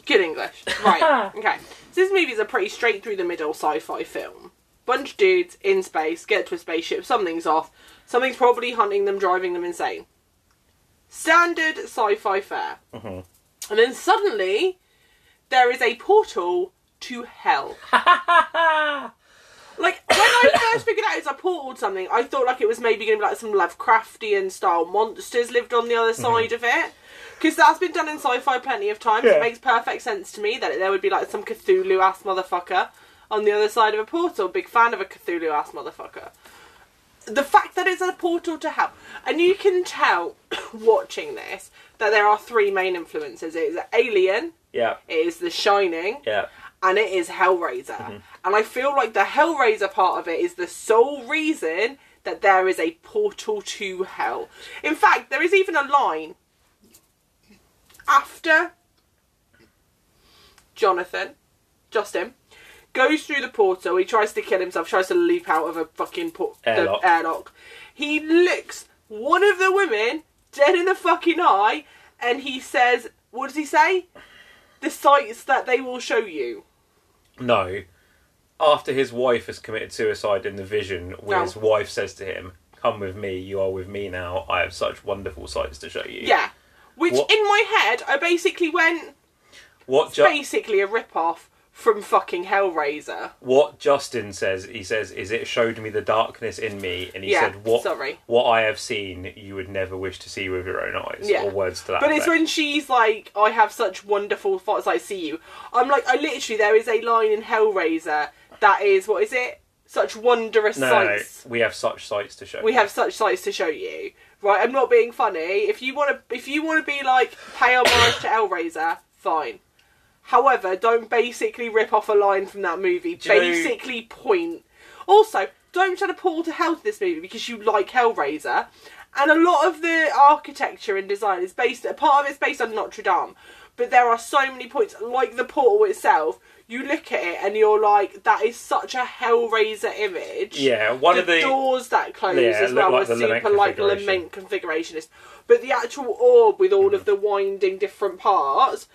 [SPEAKER 2] Good English. Right. okay. So this movie is a pretty straight through the middle sci-fi film. Bunch of dudes in space get to a spaceship. Something's off. Something's probably hunting them, driving them insane. Standard sci-fi fare.
[SPEAKER 1] Mhm.
[SPEAKER 2] And then suddenly, there is a portal to hell. Like when I first figured out it was a portal to something, I thought like it was maybe going to be like some Lovecraftian style monsters lived on the other mhm. side of it, because that's been done in sci-fi plenty of times.
[SPEAKER 1] Yeah.
[SPEAKER 2] It makes perfect sense to me that there would be like some Cthulhu ass motherfucker on the other side of a portal. Big fan of a Cthulhu ass motherfucker. The fact that it's a portal to hell, and you can tell watching this that there are three main influences. It is Alien,
[SPEAKER 1] Yeah,
[SPEAKER 2] it is The Shining,
[SPEAKER 1] yeah.
[SPEAKER 2] And it is Hellraiser.
[SPEAKER 1] Mm-hmm.
[SPEAKER 2] And I feel like the Hellraiser part of it is the sole reason that there is a portal to hell. In fact, there is even a line after Jonathan, Justin, goes through the portal. He tries to kill himself, tries to leap out of a fucking por- the
[SPEAKER 1] Airlock.
[SPEAKER 2] airlock. He looks one of the women dead in the fucking eye, and he says, "What does he say? The sights that they will show you."
[SPEAKER 1] No. After his wife has committed suicide in the vision, where
[SPEAKER 2] No.
[SPEAKER 1] his wife says to him, Come with me, you are with me now. I have such wonderful sights to show you.
[SPEAKER 2] Yeah. Which
[SPEAKER 1] What-
[SPEAKER 2] in my head, I basically went
[SPEAKER 1] What Ju-
[SPEAKER 2] basically a rip off from fucking Hellraiser.
[SPEAKER 1] what Justin says, he says, is it showed me the darkness in me, and he
[SPEAKER 2] Yeah,
[SPEAKER 1] said, "What
[SPEAKER 2] sorry.
[SPEAKER 1] what I have seen, you would never wish to see with your own eyes."
[SPEAKER 2] Yeah.
[SPEAKER 1] Or words to that.
[SPEAKER 2] But it's when she's like, I have such wonderful thoughts, I see you. I'm like, I literally, there is a line in Hellraiser that is, what is it? Such wondrous
[SPEAKER 1] no, no, no,
[SPEAKER 2] sights.
[SPEAKER 1] we have such sights to show.
[SPEAKER 2] We
[SPEAKER 1] you.
[SPEAKER 2] have such sights to show you. Right, I'm not being funny. If you want to, if you want to be like pay homage to Hellraiser, fine. However, don't basically rip off a line from that movie. Basically point. Also, don't try to pull to hell to this movie because you like Hellraiser, and a lot of the architecture and design is based. A part of it's based on Notre Dame, but there are so many points, like the portal itself. You look at it and you're like, that is such a Hellraiser image
[SPEAKER 1] Yeah, one
[SPEAKER 2] the
[SPEAKER 1] of the
[SPEAKER 2] doors that close
[SPEAKER 1] Yeah,
[SPEAKER 2] as well were
[SPEAKER 1] like Lament
[SPEAKER 2] super like lament configurationist. But the actual orb with all
[SPEAKER 1] Mm-hmm.
[SPEAKER 2] of the winding different parts,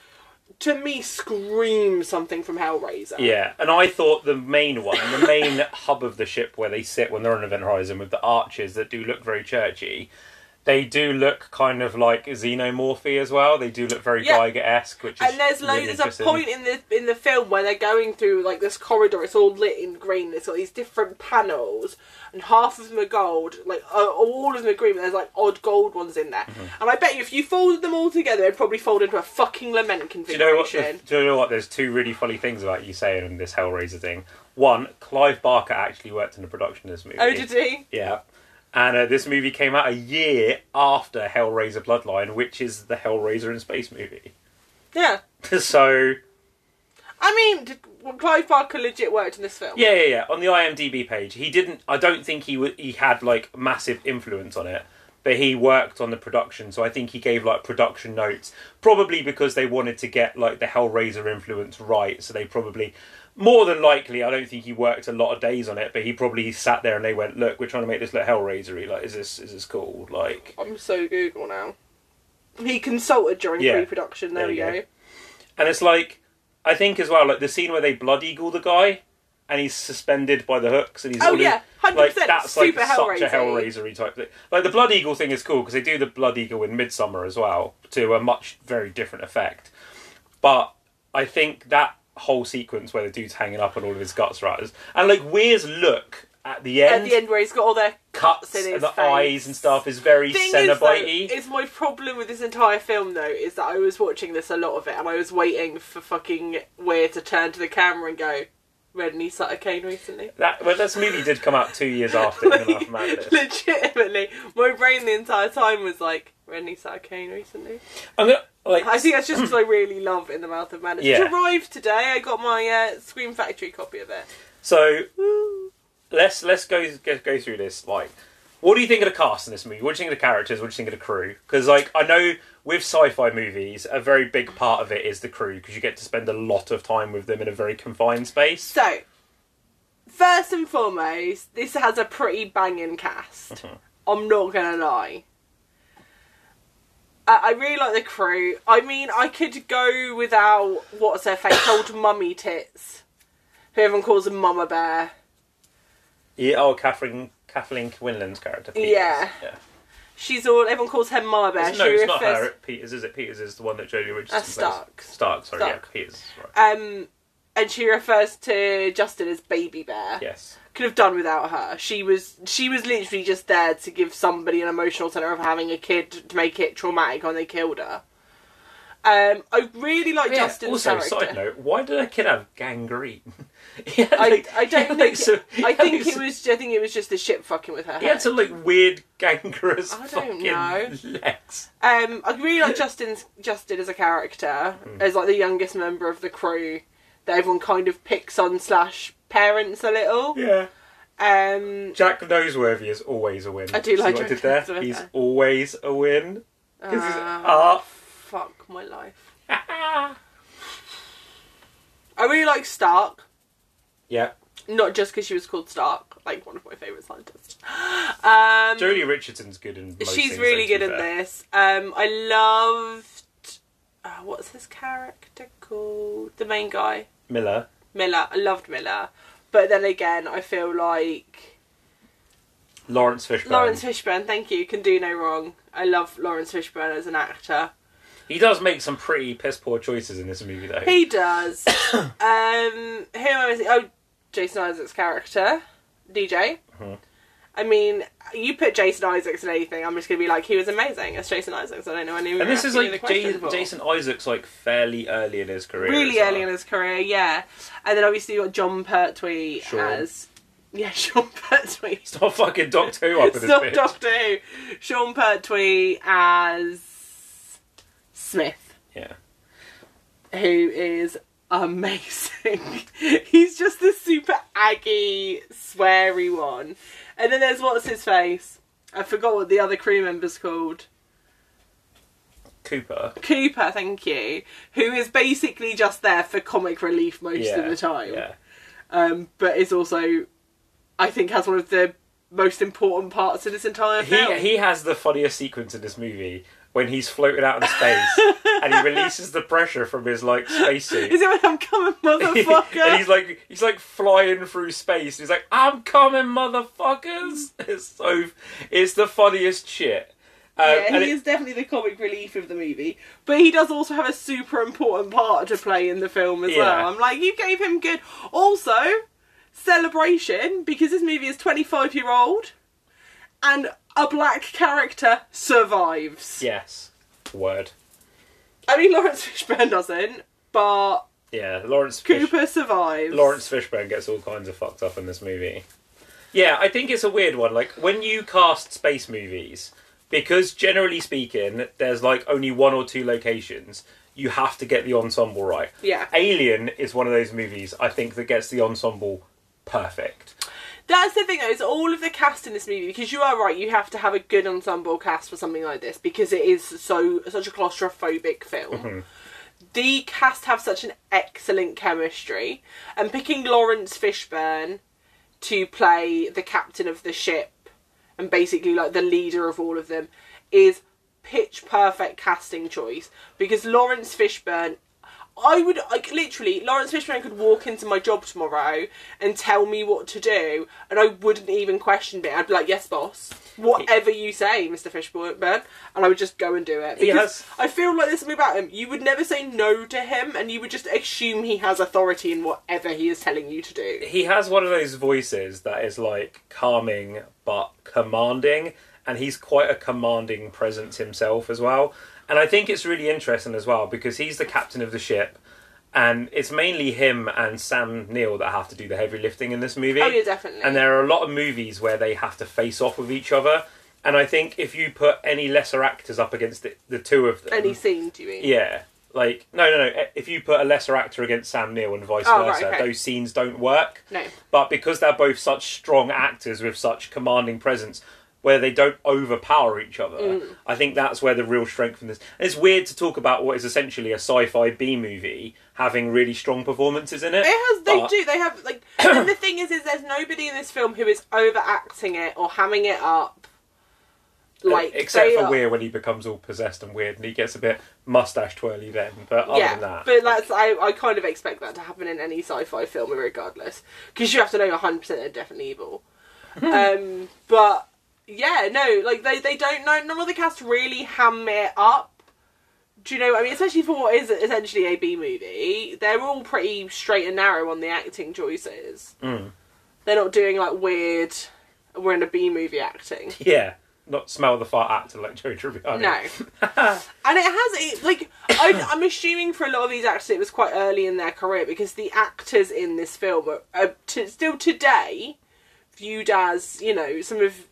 [SPEAKER 2] to me, screams something from Hellraiser.
[SPEAKER 1] Yeah, and I thought the main one, the main hub of the ship where they sit when they're on Event Horizon with the arches that do look very churchy, they do look kind of like xenomorphy as well. They do look very
[SPEAKER 2] Yeah.
[SPEAKER 1] Giger esque, which is
[SPEAKER 2] And there's
[SPEAKER 1] really
[SPEAKER 2] loads. There's a point in the in the film where they're going through like this corridor. It's all lit in green. It's got these different panels, and half of them are gold. Like uh, all of them are green. But there's like odd gold ones in there.
[SPEAKER 1] Mm-hmm.
[SPEAKER 2] And I bet you if you folded them all together, it'd probably fold into a fucking lament configuration.
[SPEAKER 1] Do you know what? Do you know what? There's two really funny things about you saying in this Hellraiser thing. One, Clive Barker actually worked in the production of this movie.
[SPEAKER 2] Oh, did he?
[SPEAKER 1] Yeah. And uh, this movie came out a year after Hellraiser Bloodline, which is the Hellraiser in space movie.
[SPEAKER 2] Yeah.
[SPEAKER 1] so
[SPEAKER 2] I mean, did, well, Clive Barker legit worked in this film.
[SPEAKER 1] Yeah, yeah, yeah. On the IMDb page, he didn't. I don't think he w- he had like massive influence on it, but he worked on the production. So I think he gave like production notes, probably because they wanted to get like the Hellraiser influence right. So they probably more than likely, I don't think he worked a lot of days on it, but he probably sat there and they went, "Look, we're trying to make this look Hellraisery. Like, is this is this cool? Like,
[SPEAKER 2] I'm so Google now. He consulted during
[SPEAKER 1] Yeah.
[SPEAKER 2] pre-production. There,
[SPEAKER 1] There
[SPEAKER 2] we go.
[SPEAKER 1] go. and it's like, I think as well, like the scene where they blood eagle the guy, and he's suspended by the hooks, and he's
[SPEAKER 2] Oh
[SPEAKER 1] all
[SPEAKER 2] yeah, hundred
[SPEAKER 1] like
[SPEAKER 2] percent.
[SPEAKER 1] that's like
[SPEAKER 2] Super
[SPEAKER 1] such a Hellraisery type thing. Like the Blood Eagle thing is cool because they do the Blood Eagle in Midsommar as well to a much very different effect. But I think that whole sequence where the dude's hanging up and all of his guts out, and like Weir's look at the end,
[SPEAKER 2] At the end, where he's got all their
[SPEAKER 1] cuts
[SPEAKER 2] in his
[SPEAKER 1] and the
[SPEAKER 2] face.
[SPEAKER 1] eyes and stuff is very
[SPEAKER 2] thing is,
[SPEAKER 1] Cenobite-y.
[SPEAKER 2] is my problem with this entire film though is that I was watching this a lot of it and I was waiting for fucking Weir to turn to the camera and go, "Read any Sutter Kane recently?"
[SPEAKER 1] That well, this movie did come out two years after In the Mouth of Madness.
[SPEAKER 2] Legitimately, my brain the entire time was like, "Read any Kane recently?"
[SPEAKER 1] I'm gonna like
[SPEAKER 2] I think that's just because I really love In the Mouth of Madness.
[SPEAKER 1] Yeah.
[SPEAKER 2] It arrived today. I got my uh, Scream Factory copy of it.
[SPEAKER 1] so.
[SPEAKER 2] Woo.
[SPEAKER 1] let's let's go go, go through this. Like, what do you think of the cast in this movie? What do you think of the characters? What do you think of the crew? Because like I know with sci-fi movies, a very big part of it is the crew because you get to spend a lot of time with them in a very confined space.
[SPEAKER 2] So, first and foremost, this has a pretty banging cast.
[SPEAKER 1] Mhm.
[SPEAKER 2] I'm not gonna lie. I, I really like the crew. I mean, I could go without what's her face, old mummy tits, who everyone calls a mama bear.
[SPEAKER 1] Yeah, oh, Catherine Kathleen Quinlan's character. Peters.
[SPEAKER 2] Yeah.
[SPEAKER 1] yeah.
[SPEAKER 2] She's all everyone calls her mama bear.
[SPEAKER 1] no,
[SPEAKER 2] She
[SPEAKER 1] it's not her. Peters is it? Peters is the one that Joely Richardson
[SPEAKER 2] That's Stark.
[SPEAKER 1] plays. Stark. Sorry,
[SPEAKER 2] Stark.
[SPEAKER 1] yeah, Peters. Right.
[SPEAKER 2] Um, and she refers to Justin as baby bear.
[SPEAKER 1] Yes.
[SPEAKER 2] Could have done without her. She was she was literally just there to give somebody an emotional center of having a kid to make it traumatic when they killed her. Um, I really like
[SPEAKER 1] Yeah,
[SPEAKER 2] Justin's
[SPEAKER 1] also,
[SPEAKER 2] character.
[SPEAKER 1] side note, why did a kid have gangrene? Had,
[SPEAKER 2] I,
[SPEAKER 1] like-
[SPEAKER 2] I
[SPEAKER 1] he
[SPEAKER 2] don't think
[SPEAKER 1] like, he
[SPEAKER 2] I think it was I think it was just the ship fucking with her.
[SPEAKER 1] He had some like weird gangrenous
[SPEAKER 2] I don't
[SPEAKER 1] fucking
[SPEAKER 2] know.
[SPEAKER 1] legs.
[SPEAKER 2] Um, I really like Justin's Justin as a character,
[SPEAKER 1] Hmm.
[SPEAKER 2] as like the youngest member of the crew that everyone kind of picks on slash parents a little.
[SPEAKER 1] Yeah.
[SPEAKER 2] Um,
[SPEAKER 1] Jack Noseworthy is always a win.
[SPEAKER 2] I do
[SPEAKER 1] See
[SPEAKER 2] like
[SPEAKER 1] I
[SPEAKER 2] Jack
[SPEAKER 1] did there?
[SPEAKER 2] Noseworthy.
[SPEAKER 1] He's always a win. 'Cause he's
[SPEAKER 2] uh,
[SPEAKER 1] art.
[SPEAKER 2] fuck my life. I really like Stark.
[SPEAKER 1] yeah.
[SPEAKER 2] Not just because she was called Stark, like one of my favourite scientists. Um,
[SPEAKER 1] Joely Richardson's good in most
[SPEAKER 2] she's
[SPEAKER 1] things,
[SPEAKER 2] really
[SPEAKER 1] though, to
[SPEAKER 2] good
[SPEAKER 1] be
[SPEAKER 2] in
[SPEAKER 1] fair.
[SPEAKER 2] this. Um, I loved. Uh, what's his character called? The main guy,
[SPEAKER 1] Miller.
[SPEAKER 2] Miller. I loved Miller, but then again, I feel like
[SPEAKER 1] Laurence Fishburne.
[SPEAKER 2] Laurence Fishburne. Thank you. Can do no wrong. I love Laurence Fishburne as an actor.
[SPEAKER 1] He does make some pretty piss poor choices in this movie, though.
[SPEAKER 2] He does. um, who am I missing? Oh, Jason Isaacs' character, DJ.
[SPEAKER 1] Mhm.
[SPEAKER 2] I mean, you put Jason Isaacs in anything, I'm just gonna be like, he was amazing as Jason Isaacs. I don't know any.
[SPEAKER 1] and this is like J- Jason Isaac's like fairly early in his career.
[SPEAKER 2] really
[SPEAKER 1] as
[SPEAKER 2] early
[SPEAKER 1] well.
[SPEAKER 2] in his career, yeah. And then obviously you got John Pertwee
[SPEAKER 1] Sean.
[SPEAKER 2] as yeah, Sean Pertwee.
[SPEAKER 1] Not fucking Doctor Who up in this
[SPEAKER 2] not
[SPEAKER 1] bitch.
[SPEAKER 2] Doctor Who. Sean Pertwee as Smith.
[SPEAKER 1] Yeah.
[SPEAKER 2] who is amazing. He's just the super aggy, sweary one. And then there's what's his face? I forgot what the other crew member's called.
[SPEAKER 1] Cooper.
[SPEAKER 2] Cooper, thank you. Who is basically just there for comic relief most
[SPEAKER 1] yeah.
[SPEAKER 2] of the time.
[SPEAKER 1] Yeah.
[SPEAKER 2] Um, but is also, I think, has one of the most important parts of this entire film.
[SPEAKER 1] He he has the funniest sequence in this movie when he's floating out in space and he releases the pressure from his like spacesuit.
[SPEAKER 2] Is it when I'm coming, motherfucker?
[SPEAKER 1] and he's like he's like flying through space. He's like, "I'm coming, motherfuckers!" It's so it's the funniest shit. Um,
[SPEAKER 2] yeah,
[SPEAKER 1] and
[SPEAKER 2] he
[SPEAKER 1] it-
[SPEAKER 2] is definitely the comic relief of the movie, but he does also have a super important part to play in the film as
[SPEAKER 1] Yeah.
[SPEAKER 2] well. I'm like, you gave him good. Also, celebration because this movie is 25 year old, and a black character survives.
[SPEAKER 1] yes, word.
[SPEAKER 2] I mean, Laurence Fishburne doesn't, but
[SPEAKER 1] Yeah, Laurence Fish-
[SPEAKER 2] Cooper survives.
[SPEAKER 1] Laurence Fishburne gets all kinds of fucked up in this movie. Yeah, I think it's a weird one. Like when you cast space movies, because generally speaking, there's like only one or two locations. You have to get the ensemble right.
[SPEAKER 2] Yeah,
[SPEAKER 1] Alien is one of those movies I think that gets the ensemble perfect.
[SPEAKER 2] That's the thing. though, Is all of the cast in this movie because you are right. You have to have a good ensemble cast for something like this because it is so such a claustrophobic film.
[SPEAKER 1] Mhm.
[SPEAKER 2] the cast have such an excellent chemistry, and picking Laurence Fishburne to play the captain of the ship and basically like the leader of all of them is pitch perfect casting choice because Laurence Fishburne I would like literally Laurence Fishburne could walk into my job tomorrow and tell me what to do and I wouldn't even question it. I'd be like, Yes boss. Whatever you say, Mr. Fishburne and I would just go and do it. Because
[SPEAKER 1] has-
[SPEAKER 2] I feel like there's something about him. You would never say no to him and you would just assume he has authority in whatever he is telling you to do.
[SPEAKER 1] he has one of those voices that is like calming but commanding and he's quite a commanding presence himself as well and i think it's really interesting as well because he's the captain of the ship and it's mainly him and sam neill that have to do the heavy lifting in this movie
[SPEAKER 2] Oh yeah, definitely.
[SPEAKER 1] and there are a lot of movies where they have to face off with each other and i think if you put any lesser actors up against the, the two of them
[SPEAKER 2] Any scene, do you mean?
[SPEAKER 1] yeah. Like no, no, no. Eh, if you put a lesser actor against Sam Neill and vice
[SPEAKER 2] Oh, right,
[SPEAKER 1] versa,
[SPEAKER 2] okay.
[SPEAKER 1] those scenes don't work.
[SPEAKER 2] No.
[SPEAKER 1] But because they're both such strong actors with such commanding presence, where they don't overpower each other,
[SPEAKER 2] Mm.
[SPEAKER 1] I think that's where the real strength in this. And it's weird to talk about what is essentially a sci-fi B movie having really strong performances in it.
[SPEAKER 2] It has. They
[SPEAKER 1] but-
[SPEAKER 2] do. They have like. and the thing is, is there's nobody in this film who is overacting it or hamming it up. Like
[SPEAKER 1] except for
[SPEAKER 2] are-
[SPEAKER 1] Weir when he becomes all possessed and weird and he gets a bit mustache twirly then. But other
[SPEAKER 2] yeah,
[SPEAKER 1] than that,
[SPEAKER 2] but that's I, I kind of expect that to happen in any sci-fi film, regardless, because you have to know 100 percent they're definitely evil. um, but yeah, no, like they they don't know. None of the cast really ham it up. Do you know? what I mean, especially for what is essentially a B movie, they're all pretty straight and narrow on the acting choices.
[SPEAKER 1] Mm.
[SPEAKER 2] They're not doing like weird. We're in a B movie acting.
[SPEAKER 1] yeah, not smell the fart actor like Joe Tribbiani.
[SPEAKER 2] No. and it has it like I, I'm assuming for a lot of these actors it was quite early in their career because the actors in this film are, are still today viewed as you know some of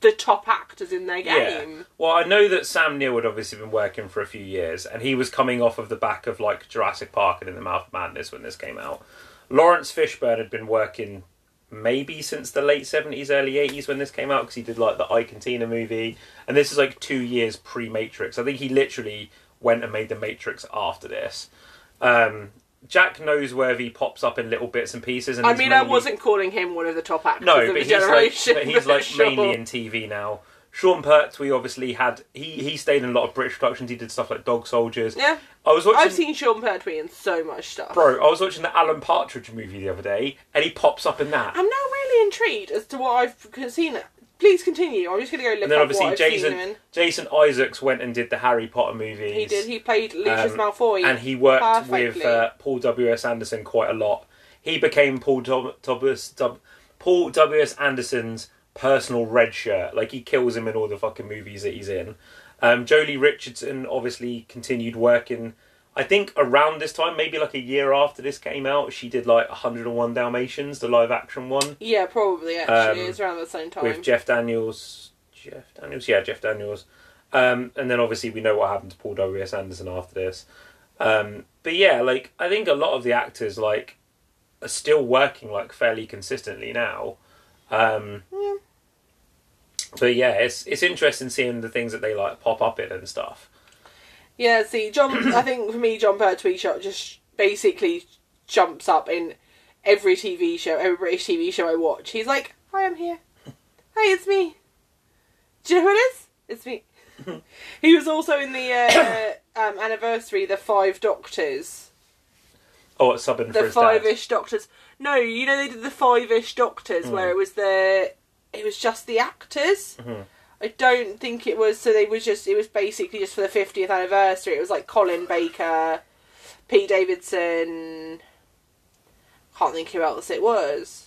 [SPEAKER 2] the top actors in their game. Yeah.
[SPEAKER 1] Well, I know that Sam Neill had obviously been working for a few years, and he was coming off of the back of like Jurassic Park and In the Mouth of Madness when this came out. Laurence Fishburne had been working maybe since the late seventies, early eighties when this came out because he did like the Ike and Tina movie, and this is like two years pre Matrix. I think he literally went and made the Matrix after this. Um, Jack Noseworthy pops up in little bits and pieces, and
[SPEAKER 2] I mean, I wasn't calling him one of the top actors
[SPEAKER 1] no,
[SPEAKER 2] of the
[SPEAKER 1] he's like, but he's like
[SPEAKER 2] sure.
[SPEAKER 1] mainly in TV now. Sean Pertwee obviously had he he stayed in a lot of British productions. He did stuff like Dog Soldiers.
[SPEAKER 2] Yeah,
[SPEAKER 1] I was watching.
[SPEAKER 2] I've seen Sean Pertwee in so much stuff.
[SPEAKER 1] Bro, I was watching the Alan Partridge movie the other day, and he pops up in that.
[SPEAKER 2] I'm now really intrigued as to what I've seen. Please continue. I'm just going to go look
[SPEAKER 1] and then
[SPEAKER 2] up
[SPEAKER 1] obviously Jason. Jason Isaacs went and did the Harry Potter movies.
[SPEAKER 2] He did. He played Lucius
[SPEAKER 1] Um,
[SPEAKER 2] Malfoy.
[SPEAKER 1] and he worked with uh, Paul W S Anderson quite a lot. He became Paul Thomas Paul W S Anderson's personal red shirt. Like he kills him in all the fucking movies that he's in. Um, Joely Richardson obviously continued working. I think around this time, maybe like a year after this came out, she did like 101 Dalmatians, the live action one
[SPEAKER 2] Yeah, probably actually.
[SPEAKER 1] Um,
[SPEAKER 2] it's around the same time.
[SPEAKER 1] with Jeff Daniels. Jeff Daniels, yeah, Jeff Daniels. Um, and then obviously we know what happened to Paul W S Anderson after this. Um, but yeah, like I think a lot of the actors like are still working like fairly consistently now. Um,
[SPEAKER 2] Yeah.
[SPEAKER 1] But yeah, it's it's interesting seeing the things that they like pop up in and stuff.
[SPEAKER 2] Yeah, see, John. I think for me, John Pertwee shot just basically jumps up in every TV show, every British TV show I watch. He's like, "Hi, I'm here. Hey, it's me. Do you know who it is? It's me." he was also in the uh, um, anniversary, the Five Doctors,
[SPEAKER 1] Oh, it's subbing for
[SPEAKER 2] the
[SPEAKER 1] his.
[SPEAKER 2] Five-ish Doctors. No, you know they did the Five-ish Doctors,
[SPEAKER 1] Mm.
[SPEAKER 2] where it was the, it was just the actors.
[SPEAKER 1] Mhm.
[SPEAKER 2] I don't think it was. So they was just. It was basically just for the fiftieth anniversary. It was like Colin Baker, Peter Davison. Can't think who else it was.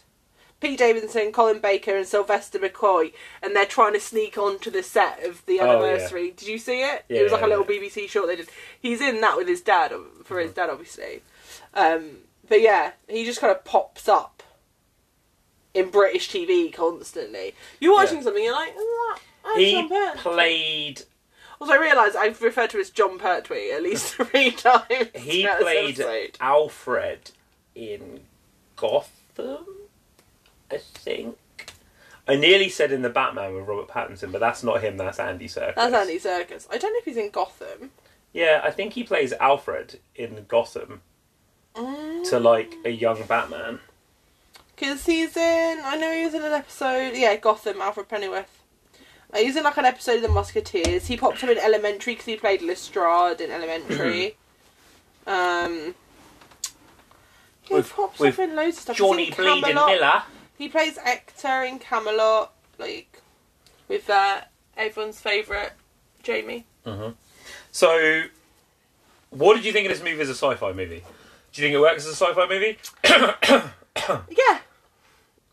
[SPEAKER 2] Peter Davison, Colin Baker, and Sylvester McCoy, and they're trying to sneak onto the set of the
[SPEAKER 1] Oh, yeah.
[SPEAKER 2] anniversary. Did you see it?
[SPEAKER 1] Yeah,
[SPEAKER 2] it was like a little
[SPEAKER 1] yeah.
[SPEAKER 2] BBC short they did. He's in that with his dad for
[SPEAKER 1] Mm-hmm.
[SPEAKER 2] his dad, obviously. Um, but yeah, he just kind of pops up in British TV constantly. You're watching something, you're like, oh, that's
[SPEAKER 1] He
[SPEAKER 2] John Pertwee."
[SPEAKER 1] played.
[SPEAKER 2] Also, I realise I've referred to as John Pertwee at least three times.
[SPEAKER 1] He
[SPEAKER 2] throughout this
[SPEAKER 1] played
[SPEAKER 2] episode.
[SPEAKER 1] Alfred in Gotham, I think. I nearly said in the Batman with Robert Pattinson, but that's not him. That's Andy Serkis.
[SPEAKER 2] That's Andy Serkis. I don't know if he's in Gotham.
[SPEAKER 1] Yeah, I think he plays Alfred in Gotham mm. to like a young Batman.
[SPEAKER 2] Because he's in, I know he was in an episode, yeah, Gotham, Alfred Pennyworth. He's in like an episode of The Musketeers. He pops up in Elementary because he played Lestrade in Elementary. um, he
[SPEAKER 1] With-
[SPEAKER 2] pops
[SPEAKER 1] with
[SPEAKER 2] up in loads of stuff. He's
[SPEAKER 1] Johnny
[SPEAKER 2] in
[SPEAKER 1] Bleeding
[SPEAKER 2] Camelot.
[SPEAKER 1] Miller.
[SPEAKER 2] He plays Hector in Camelot, like with uh, everyone's favourite Jamie.
[SPEAKER 1] So, what did you think of this movie as a sci-fi movie? Do you think it works as a sci-fi movie?
[SPEAKER 2] Yeah.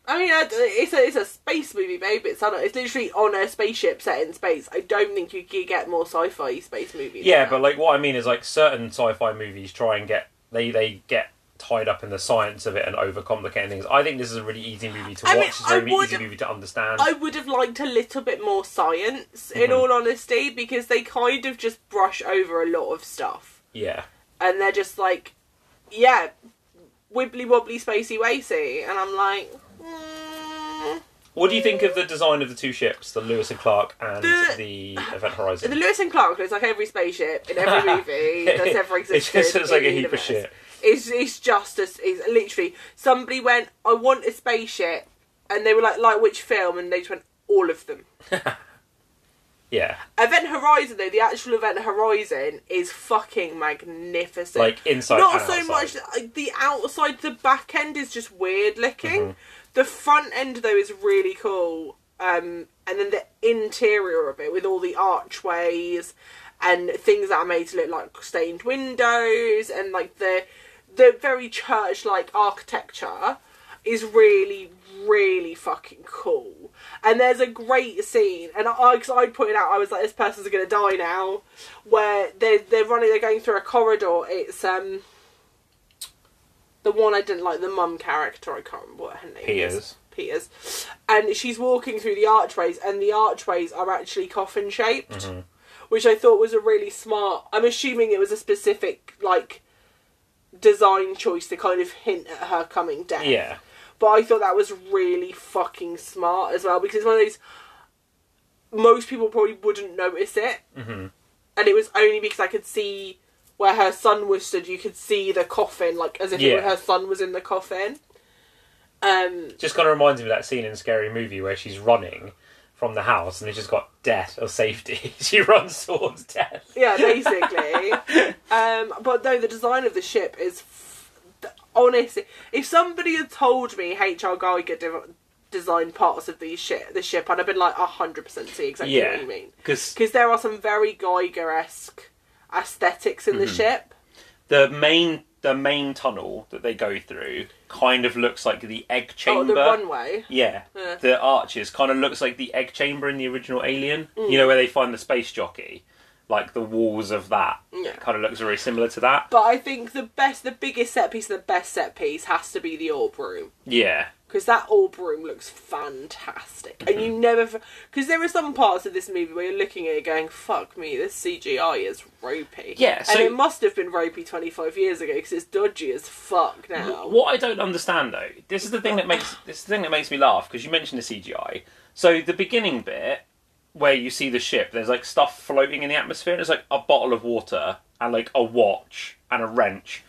[SPEAKER 2] I mean, it's a it's a space movie, babe. It's on. It's literally on a spaceship set in space. I don't think you could get more sci-fi space movies.
[SPEAKER 1] Yeah, but like what I mean is like certain sci-fi movies try and get they they get tied up in the science of it and overcomplicating things. I think this is a really easy movie to
[SPEAKER 2] I
[SPEAKER 1] watch.
[SPEAKER 2] mean,
[SPEAKER 1] it's a very
[SPEAKER 2] would-
[SPEAKER 1] easy movie to understand.
[SPEAKER 2] I would have liked a little bit more science, in
[SPEAKER 1] Mhm.
[SPEAKER 2] all honesty, because they kind of just brush over a lot of stuff,
[SPEAKER 1] Yeah,
[SPEAKER 2] and they're just like, yeah, wibbly wobbly spacey wacy, and I'm like.
[SPEAKER 1] What do you think of the design of the two ships, the Lewis and Clark and
[SPEAKER 2] The-
[SPEAKER 1] the Event Horizon?
[SPEAKER 2] The Lewis and Clark looks like every spaceship in every movie that's ever
[SPEAKER 1] it
[SPEAKER 2] existed.
[SPEAKER 1] just looks like a
[SPEAKER 2] the
[SPEAKER 1] heap of
[SPEAKER 2] universe.
[SPEAKER 1] shit.
[SPEAKER 2] It's it's just as it's literally somebody went, I want a spaceship, and they were like, like which film? And they just went, all of them.
[SPEAKER 1] Yeah,
[SPEAKER 2] Event Horizon though, the actual Event Horizon is fucking magnificent.
[SPEAKER 1] like inside.
[SPEAKER 2] Not
[SPEAKER 1] and
[SPEAKER 2] so
[SPEAKER 1] outside.
[SPEAKER 2] much like, the outside, the back end is just weird looking.
[SPEAKER 1] Mm-hmm.
[SPEAKER 2] The front end though is really cool. Um, and then the interior of it with all the archways and things that are made to look like stained windows and like the the very church like architecture is really really fucking cool. And there's a great scene, and I, cause I pointed out, I was like, this person's gonna die now. Where they're they're running, they're going through a corridor. It's um the one I didn't like, the mum character. I can't remember what her name is.
[SPEAKER 1] Piers.
[SPEAKER 2] Piers, and she's walking through the archways, and the archways are actually coffin shaped,
[SPEAKER 1] Mhm.
[SPEAKER 2] which I thought was a really smart. I'm assuming it was a specific like design choice to kind of hint at her coming death.
[SPEAKER 1] Yeah,
[SPEAKER 2] But I thought that was really fucking smart as well because it's one of those most people probably wouldn't notice it,
[SPEAKER 1] hmm
[SPEAKER 2] and it was only because I could see where her son was stood. You could see the coffin, like as if it were her son was in the coffin. Um,
[SPEAKER 1] just kind of reminds me of that scene in Scary Movie where she's running from the house and it's just got death or safety. she runs towards death.
[SPEAKER 2] yeah, basically. um, but no, the design of the ship is f- honestly. If somebody had told me H.R. Giger de- designed parts of these ship, the ship, I'd have been like hundred percent see exactly
[SPEAKER 1] Yeah.
[SPEAKER 2] what you mean.
[SPEAKER 1] Because
[SPEAKER 2] because there are some very Giger esque aesthetics in the
[SPEAKER 1] Mhm.
[SPEAKER 2] ship.
[SPEAKER 1] the main the main tunnel that they go through kind of looks like the egg
[SPEAKER 2] Oh,
[SPEAKER 1] chamber.
[SPEAKER 2] the runway.
[SPEAKER 1] Yeah.
[SPEAKER 2] Yeah.
[SPEAKER 1] The arches kind of looks like the egg chamber in the original Alien.
[SPEAKER 2] Mm.
[SPEAKER 1] You know where they find the space jockey, like the walls of that.
[SPEAKER 2] Yeah.
[SPEAKER 1] Kind of looks very similar to that.
[SPEAKER 2] But I think the best, the biggest set piece, the best set piece has to be the orb room
[SPEAKER 1] Yeah.
[SPEAKER 2] Because that orb room looks fantastic, and you never because there are some parts of this movie where you're looking at it going, "Fuck me, this CGI is ropey."
[SPEAKER 1] Yeah, so-
[SPEAKER 2] and it must have been ropey 25 years ago because it's dodgy as fuck now.
[SPEAKER 1] What I don't understand though, this is the thing that makes this is the thing that makes me laugh because you mentioned the CGI. So the beginning bit where you see the ship, there's like stuff floating in the atmosphere. There's like a bottle of water and like a watch and a wrench.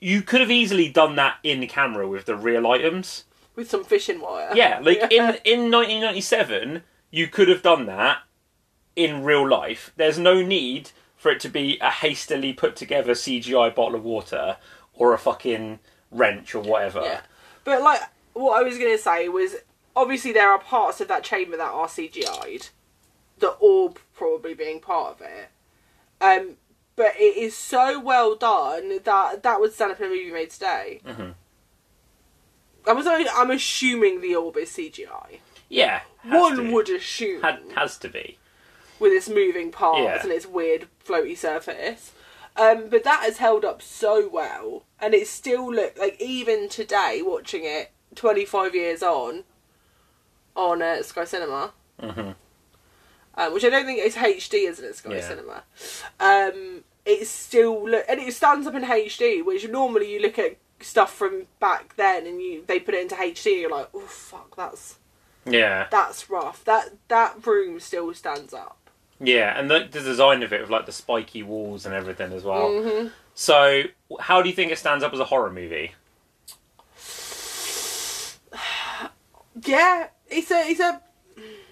[SPEAKER 1] You could have easily done that in camera with the real items.
[SPEAKER 2] With some fishing wire.
[SPEAKER 1] Yeah, like in in 1997, you could have done that in real life. There's no need for it to be a hastily put together CGI bottle of water or a fucking wrench or whatever.
[SPEAKER 2] Yeah. But like what I was gonna say was obviously there are parts of that chamber that are CGI'd. The orb probably being part of it. Um but it is so well done that that would stand up in a movie made today.
[SPEAKER 1] Mhm.
[SPEAKER 2] I was I'm assuming the orb is CGI.
[SPEAKER 1] Yeah,
[SPEAKER 2] One would assume
[SPEAKER 1] Had, has to be.
[SPEAKER 2] with its moving parts
[SPEAKER 1] Yeah.
[SPEAKER 2] and its weird floaty surface. Um, but that has held up so well, and it still look like even today, watching it twenty five years on, on uh, Sky Cinema,
[SPEAKER 1] hmm
[SPEAKER 2] um, which I don't think is HD, isn't it? Sky
[SPEAKER 1] Yeah.
[SPEAKER 2] Cinema. Um, it still look, and it stands up in HD, which normally you look at stuff from back then and you they put it into HD, you're like, oh fuck, that's
[SPEAKER 1] Yeah.
[SPEAKER 2] that's rough. That that room still stands up.
[SPEAKER 1] Yeah, and the, the design of it with like the spiky walls and everything as well.
[SPEAKER 2] Mm-hmm.
[SPEAKER 1] So, how do you think it stands up as a horror movie?
[SPEAKER 2] Yeah, it's a it's a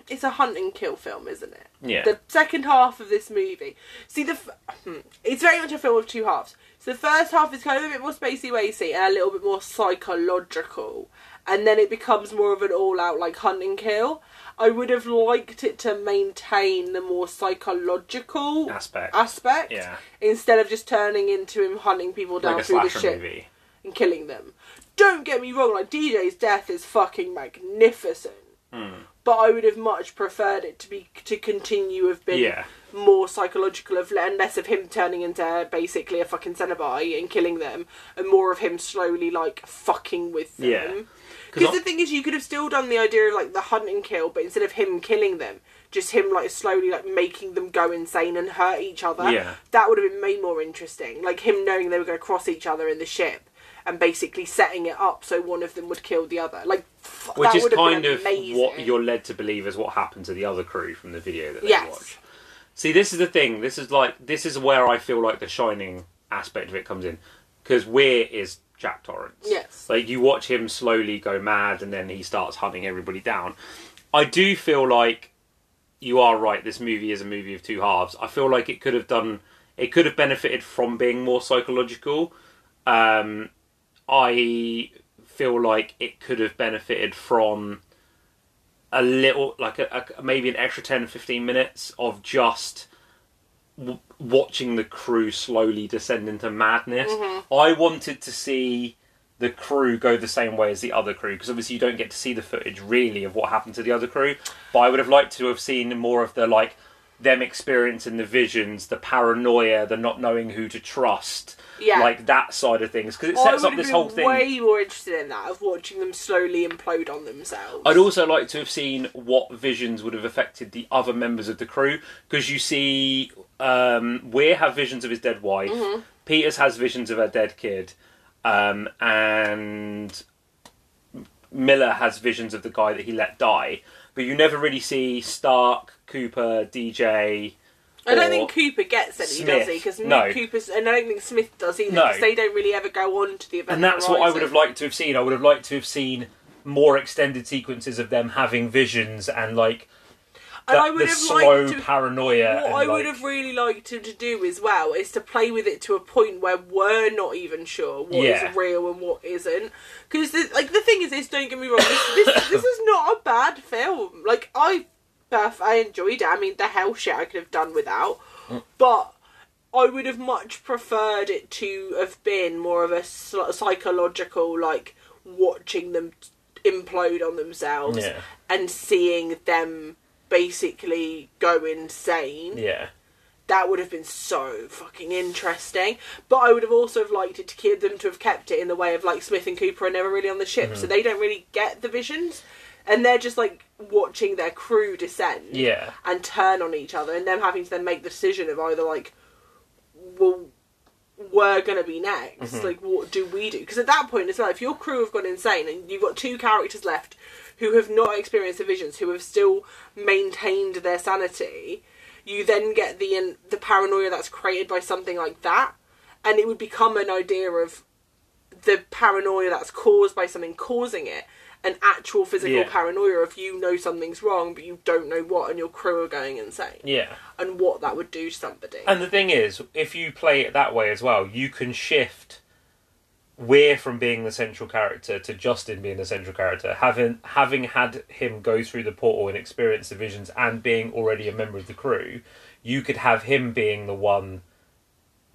[SPEAKER 2] it's a hunt and kill film, isn't it?
[SPEAKER 1] Yeah.
[SPEAKER 2] The second half of this movie. See the, f- hmm, it's very much a film of two halves. So the first half is kind of a bit more spacey wacy and a little bit more psychological, and then it becomes more of an all-out like hunt and kill. I would have liked it to maintain the more psychological
[SPEAKER 1] Aspect.
[SPEAKER 2] aspect
[SPEAKER 1] Yeah.
[SPEAKER 2] instead of just turning into him hunting people down
[SPEAKER 1] like
[SPEAKER 2] through the ship
[SPEAKER 1] movie.
[SPEAKER 2] and killing them. Don't get me wrong, like DJ's death is fucking magnificent.
[SPEAKER 1] Hmm.
[SPEAKER 2] But I would have much preferred it to be to continue have been
[SPEAKER 1] Yeah.
[SPEAKER 2] more psychological of and less of him turning into basically a fucking Cenobite and killing them, and more of him slowly like fucking with them.
[SPEAKER 1] Yeah. 'Cause
[SPEAKER 2] Because the thing is, you could have still done the idea of like the hunt and kill, but instead of him killing them, just him like slowly like making them go insane and hurt each other.
[SPEAKER 1] Yeah.
[SPEAKER 2] That would have been made more interesting. Like him knowing they were going to cross each other in the ship and basically setting it up so one of them would kill the other. Like, f-
[SPEAKER 1] Which
[SPEAKER 2] that
[SPEAKER 1] is kind of what you're led to believe is what happened to the other crew from the video that they
[SPEAKER 2] Yes.
[SPEAKER 1] watch. See, this is the thing. This is like this is where I feel like the shining aspect of it comes in because Weir is Jack Torrance.
[SPEAKER 2] Yes.
[SPEAKER 1] Like you watch him slowly go mad, and then he starts hunting everybody down. I do feel like you are right. This movie is a movie of two halves. I feel like it could have done. It could have benefited from being more psychological. Um, I feel like it could have benefited from a little, like a, a maybe an extra 10, 15 minutes of just w- watching the crew slowly descend into madness. Mm-hmm. I wanted to see the crew go the same way as the other crew because obviously you don't get to see the footage really of what happened to the other crew. But I would have liked to have seen more of the like them experiencing the visions, the paranoia, the not knowing who to trust,
[SPEAKER 2] Yeah.
[SPEAKER 1] like that side of things because it sets up this whole thing.
[SPEAKER 2] way more interested in that of watching them slowly implode on themselves.
[SPEAKER 1] I'd also like to have seen what visions would have affected the other members of the crew because you see, um, Weir have visions of his dead wife,
[SPEAKER 2] Mm-hmm.
[SPEAKER 1] Peters has visions of her dead kid, um, and Miller has visions of the guy that he let die. But you never really see Stark, Cooper, DJ.
[SPEAKER 2] I don't think Cooper gets any,
[SPEAKER 1] Smith.
[SPEAKER 2] does he? Because
[SPEAKER 1] No.
[SPEAKER 2] Cooper's, and I don't think Smith does either.
[SPEAKER 1] No.
[SPEAKER 2] 'cause they don't really ever go on to the event.
[SPEAKER 1] and that's what I would have liked to have seen. I would have liked to have seen more extended sequences of them having visions and like
[SPEAKER 2] And I would have
[SPEAKER 1] slow
[SPEAKER 2] liked to.
[SPEAKER 1] paranoia.
[SPEAKER 2] What I would have really liked him to do as well is to play with it to a point where we're not even sure what is
[SPEAKER 1] Yeah.
[SPEAKER 2] real and what isn't. Because like the thing is, this don't get me wrong, this, this, this is not a bad film. Like I, Beth, I enjoyed it. I mean, the hell shit I could have done without,
[SPEAKER 1] Mm.
[SPEAKER 2] but I would have much preferred it to have been more of a psychological, like watching them implode on themselves
[SPEAKER 1] Yeah.
[SPEAKER 2] and seeing them basically go insane.
[SPEAKER 1] Yeah.
[SPEAKER 2] That would have been so fucking interesting. But I would have also have liked it to keep them to have kept it in the way of like Smith and Cooper are never really on the ship,
[SPEAKER 1] Mm-hmm.
[SPEAKER 2] so they don't really get the visions, and they're just like watching their crew descend
[SPEAKER 1] Yeah.
[SPEAKER 2] and turn on each other, and them having to then make the decision of either like, well, we're gonna be next.
[SPEAKER 1] Mm-hmm.
[SPEAKER 2] Like, what do we do? Because at that point, it's like if your crew have gone insane and you've got two characters left who have not experienced the visions, who have still maintained their sanity, you then get the the paranoia that's created by something like that, and it would become an idea of the paranoia that's caused by something causing it. An actual physical
[SPEAKER 1] Yeah.
[SPEAKER 2] paranoia of you know something's wrong, but you don't know what, and your crew are going insane,
[SPEAKER 1] Yeah.
[SPEAKER 2] and what that would do to somebody.
[SPEAKER 1] And the thing is, if you play it that way as well, you can shift Weir from being the central character to Justin being the central character, having having had him go through the portal and experience the visions, and being already a member of the crew, you could have him being the one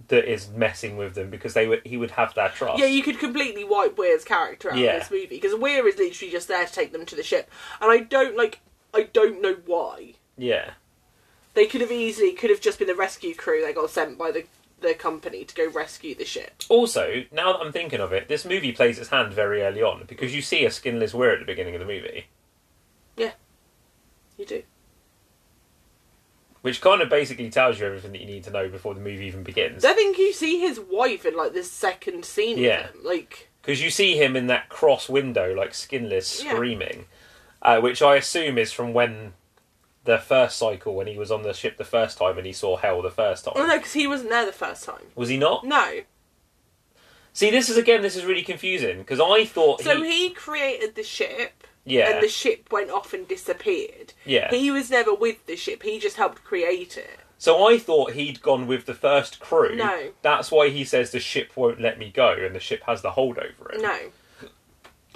[SPEAKER 1] that is messing with them because they would he would have that trust.
[SPEAKER 2] Yeah, you could completely wipe Weir's character out
[SPEAKER 1] Yeah.
[SPEAKER 2] of this movie because Weir is literally just there to take them to the ship, and I don't like. I don't know why
[SPEAKER 1] yeah,
[SPEAKER 2] they could have easily could have just been the rescue crew that got sent by the the company to go rescue the ship.
[SPEAKER 1] Also, now that I'm thinking of it, this movie plays its hand very early on because you see a skinless Weir at the beginning of the movie, Yeah,
[SPEAKER 2] You do.
[SPEAKER 1] Which kind of basically tells you everything that you need to know before the movie even begins.
[SPEAKER 2] I think you see his wife in like this second scene.
[SPEAKER 1] Yeah.
[SPEAKER 2] Him. Like
[SPEAKER 1] Because you see him in that cross window, like skinless,
[SPEAKER 2] Yeah.
[SPEAKER 1] screaming, uh, which I assume is from when the first cycle when he was on the ship the first time and he saw hell the first time.
[SPEAKER 2] Oh no, because he wasn't there the first time.
[SPEAKER 1] Was he not?
[SPEAKER 2] No.
[SPEAKER 1] See, this is again, this is really confusing because I thought
[SPEAKER 2] So
[SPEAKER 1] he,
[SPEAKER 2] he created the ship,
[SPEAKER 1] yeah,
[SPEAKER 2] and the ship went off and disappeared.
[SPEAKER 1] yeah.
[SPEAKER 2] He was never with the ship. He just helped create it.
[SPEAKER 1] So I thought he'd gone with the first crew.
[SPEAKER 2] No.
[SPEAKER 1] That's why he says the ship won't let me go, and the ship has the hold over it.
[SPEAKER 2] No.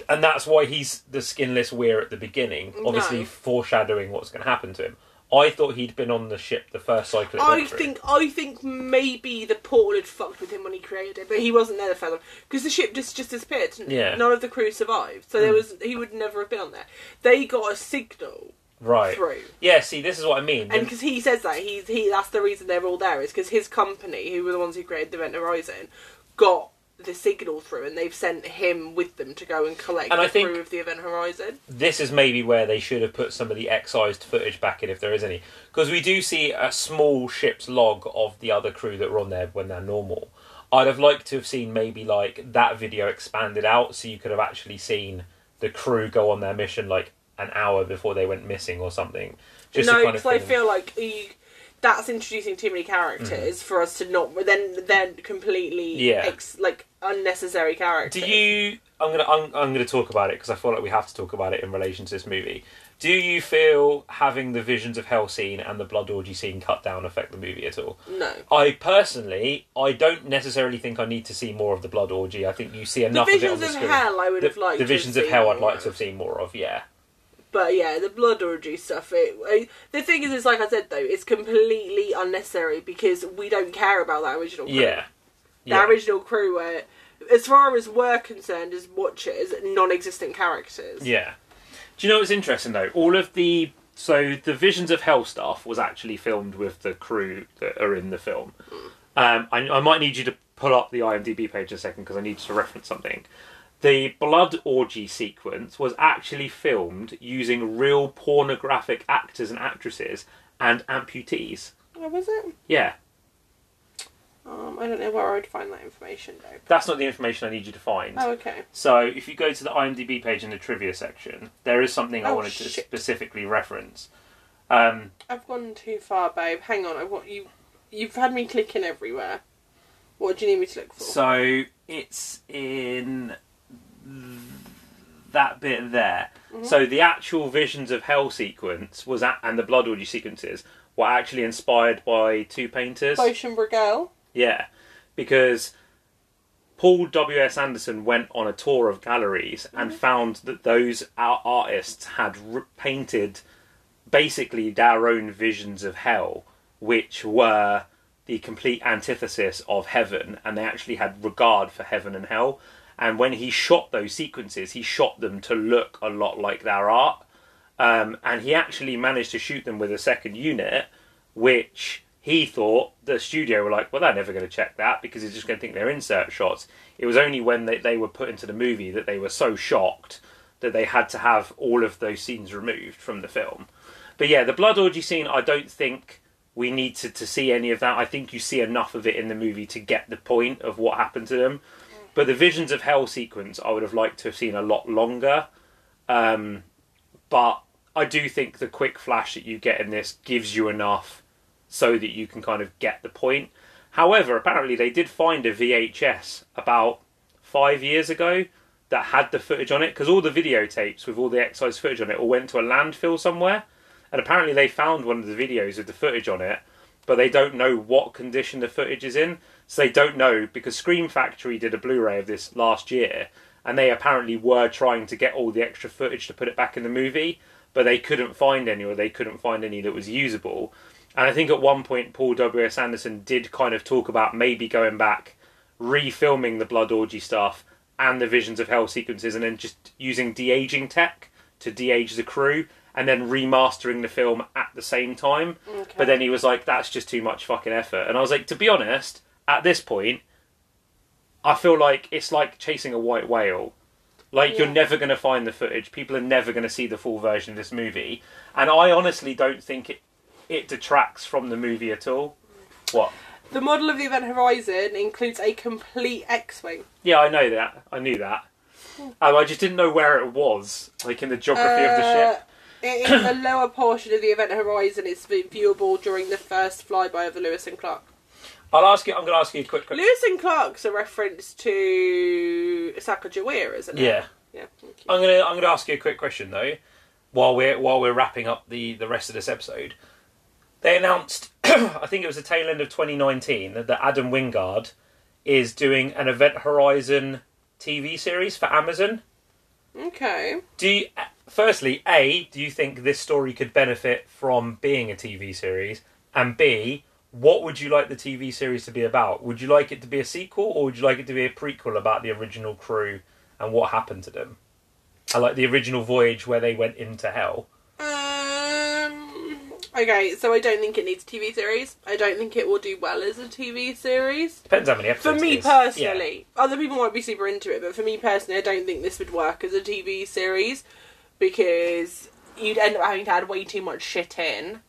[SPEAKER 1] And that's why he's the skinless weir at the beginning, obviously
[SPEAKER 2] No.
[SPEAKER 1] foreshadowing what's going to happen to him. I thought he'd been on the ship the first cycle. it
[SPEAKER 2] I
[SPEAKER 1] went through.
[SPEAKER 2] think I think maybe the portal had fucked with him when he created it, but he wasn't there the first time because the ship just just disappeared.
[SPEAKER 1] Yeah.
[SPEAKER 2] None of the crew survived, so there hmm. was he would never have been on there. They got a signal
[SPEAKER 1] right.
[SPEAKER 2] through,
[SPEAKER 1] Yeah. See, this is what I mean.
[SPEAKER 2] and because he says that he's he that's the reason they're all there is because his company, who were the ones who created the Event Horizon, got the signal through, and they've sent him with them to go and collect
[SPEAKER 1] And
[SPEAKER 2] the
[SPEAKER 1] I think-
[SPEAKER 2] crew of the Event Horizon.
[SPEAKER 1] this is maybe where they should have put some of the excised footage back in if there is any because we do see a small ship's log of the other crew that were on there when they're normal i'd have liked to have seen maybe like that video expanded out so you could have actually seen the crew go on their mission like an hour before they went missing or something just
[SPEAKER 2] no,
[SPEAKER 1] kind of
[SPEAKER 2] because I feel like you, that's introducing too many characters mm. for us to not then then completely.
[SPEAKER 1] Yeah.
[SPEAKER 2] ex, like unnecessary characters.
[SPEAKER 1] do you i'm gonna i'm, I'm gonna talk about it because i feel like we have to talk about it in relation to this movie do you feel having the visions of hell scene and the blood orgy scene cut down affect the movie at all
[SPEAKER 2] No.
[SPEAKER 1] I personally, I don't necessarily think I need to see more of the blood orgy. I think you see enough of it on
[SPEAKER 2] visions
[SPEAKER 1] the
[SPEAKER 2] of
[SPEAKER 1] screen.
[SPEAKER 2] hell, I would
[SPEAKER 1] the,
[SPEAKER 2] have liked.
[SPEAKER 1] the visions of hell, I'd like to have seen more of. Yeah,
[SPEAKER 2] But yeah, the blood orgy stuff. It, I, the thing is, it's like I said though, it's completely unnecessary because we don't care about that original. Crew.
[SPEAKER 1] yeah,
[SPEAKER 2] The
[SPEAKER 1] yeah.
[SPEAKER 2] original crew were, as far as we're concerned, as watchers, non-existent characters.
[SPEAKER 1] Yeah. Do you know what's interesting though? All of the so the Visions of Hell stuff was actually filmed with the crew that are in the film. Um, I, I might need you to pull up the IMDb page a second because I need to reference something. The blood orgy sequence was actually filmed using real pornographic actors and actresses and amputees.
[SPEAKER 2] What was it?
[SPEAKER 1] Yeah,
[SPEAKER 2] Um, I don't know where I'd find that information though.
[SPEAKER 1] that's not the information I need you to find.
[SPEAKER 2] Oh, okay.
[SPEAKER 1] So if you go to the IMDb page in the trivia section, there is something I
[SPEAKER 2] Oh,
[SPEAKER 1] wanted to
[SPEAKER 2] shit.
[SPEAKER 1] specifically reference. Um,
[SPEAKER 2] I've gone too far, babe. Hang on. I want you. You've had me clicking everywhere. What do you need me to look for?
[SPEAKER 1] So it's in that bit there.
[SPEAKER 2] Mm-hmm.
[SPEAKER 1] So the actual visions of hell sequence was at, and the blood orgy sequences were actually inspired by two painters.
[SPEAKER 2] Bosch and Bruegel.
[SPEAKER 1] Yeah, because Paul W. S. Anderson went on a tour of galleries and found that those artists had painted basically their own visions of hell, which were the complete antithesis of heaven, and they actually had regard for heaven and hell. And when he shot those sequences, he shot them to look a lot like their art. Um, and he actually managed to shoot them with a second unit, which he thought the studio were like, well, they're never going to check that because he's just going to think they're insert shots. It was only when they, they were put into the movie that they were so shocked that they had to have all of those scenes removed from the film. But yeah, the blood orgy scene, I don't think we need to, to see any of that. I think you see enough of it in the movie to get the point of what happened to them. But the Visions of Hell sequence, I would have liked to have seen a lot longer. Um, but I do think the quick flash that you get in this gives you enough so that you can kind of get the point. However, apparently they did find a VHS about five years ago that had the footage on it because all the videotapes with all the excise footage on it all went to a landfill somewhere. And apparently they found one of the videos with the footage on it, but they don't know what condition the footage is in. So they don't know because Scream Factory did a Blu-ray of this last year, and they apparently were trying to get all the extra footage to put it back in the movie, but they couldn't find any, or they couldn't find any that was usable. And I think at one point Paul W S Anderson did kind of talk about maybe going back, refilming the blood orgy stuff and the Visions of Hell sequences, and then just using de aging tech to de age the crew, and then remastering the film at the same time.
[SPEAKER 2] Okay.
[SPEAKER 1] But then he was like, "That's just too much fucking effort." And I was like, to be honest, at this point, I feel like it's like chasing a white whale. Like you're never going to find the footage. People are never going to see the full version of this movie, and I honestly don't think it it detracts from the movie at all. What?
[SPEAKER 2] The model of the Event Horizon includes a complete X-wing.
[SPEAKER 1] Yeah, I know that. I knew that. Um, I just didn't know where it was, like in the geography of the ship.
[SPEAKER 2] It is the lower portion of the event horizon It's viewable during the first flyby of the Lewis and Clark.
[SPEAKER 1] I'll ask you. I'm going to ask you a quick. question.
[SPEAKER 2] Lewis and Clark's a reference to Sacagawea, isn't it?
[SPEAKER 1] Yeah.
[SPEAKER 2] Yeah.
[SPEAKER 1] I'm gonna I'm gonna ask you a quick question though, while we're while we're wrapping up the the rest of this episode. They announced, I think it was the tail end of 2019, that Adam Wingard is doing an Event Horizon TV series for Amazon.
[SPEAKER 2] Okay.
[SPEAKER 1] Do you, firstly, a do you think this story could benefit from being a TV series, and b what would you like the TV series to be about? Would you like it to be a sequel, or would you like it to be a prequel about the original crew and what happened to them? I like the original voyage where they went into hell.
[SPEAKER 2] Um. Okay, so I don't think it needs a TV series. I don't think it will do well as a TV series.
[SPEAKER 1] Depends how many episodes.
[SPEAKER 2] For
[SPEAKER 1] me is.
[SPEAKER 2] personally, other people might be super into it, but for me personally, I don't think this would work as a TV series because you'd end up having to add way too much shit in.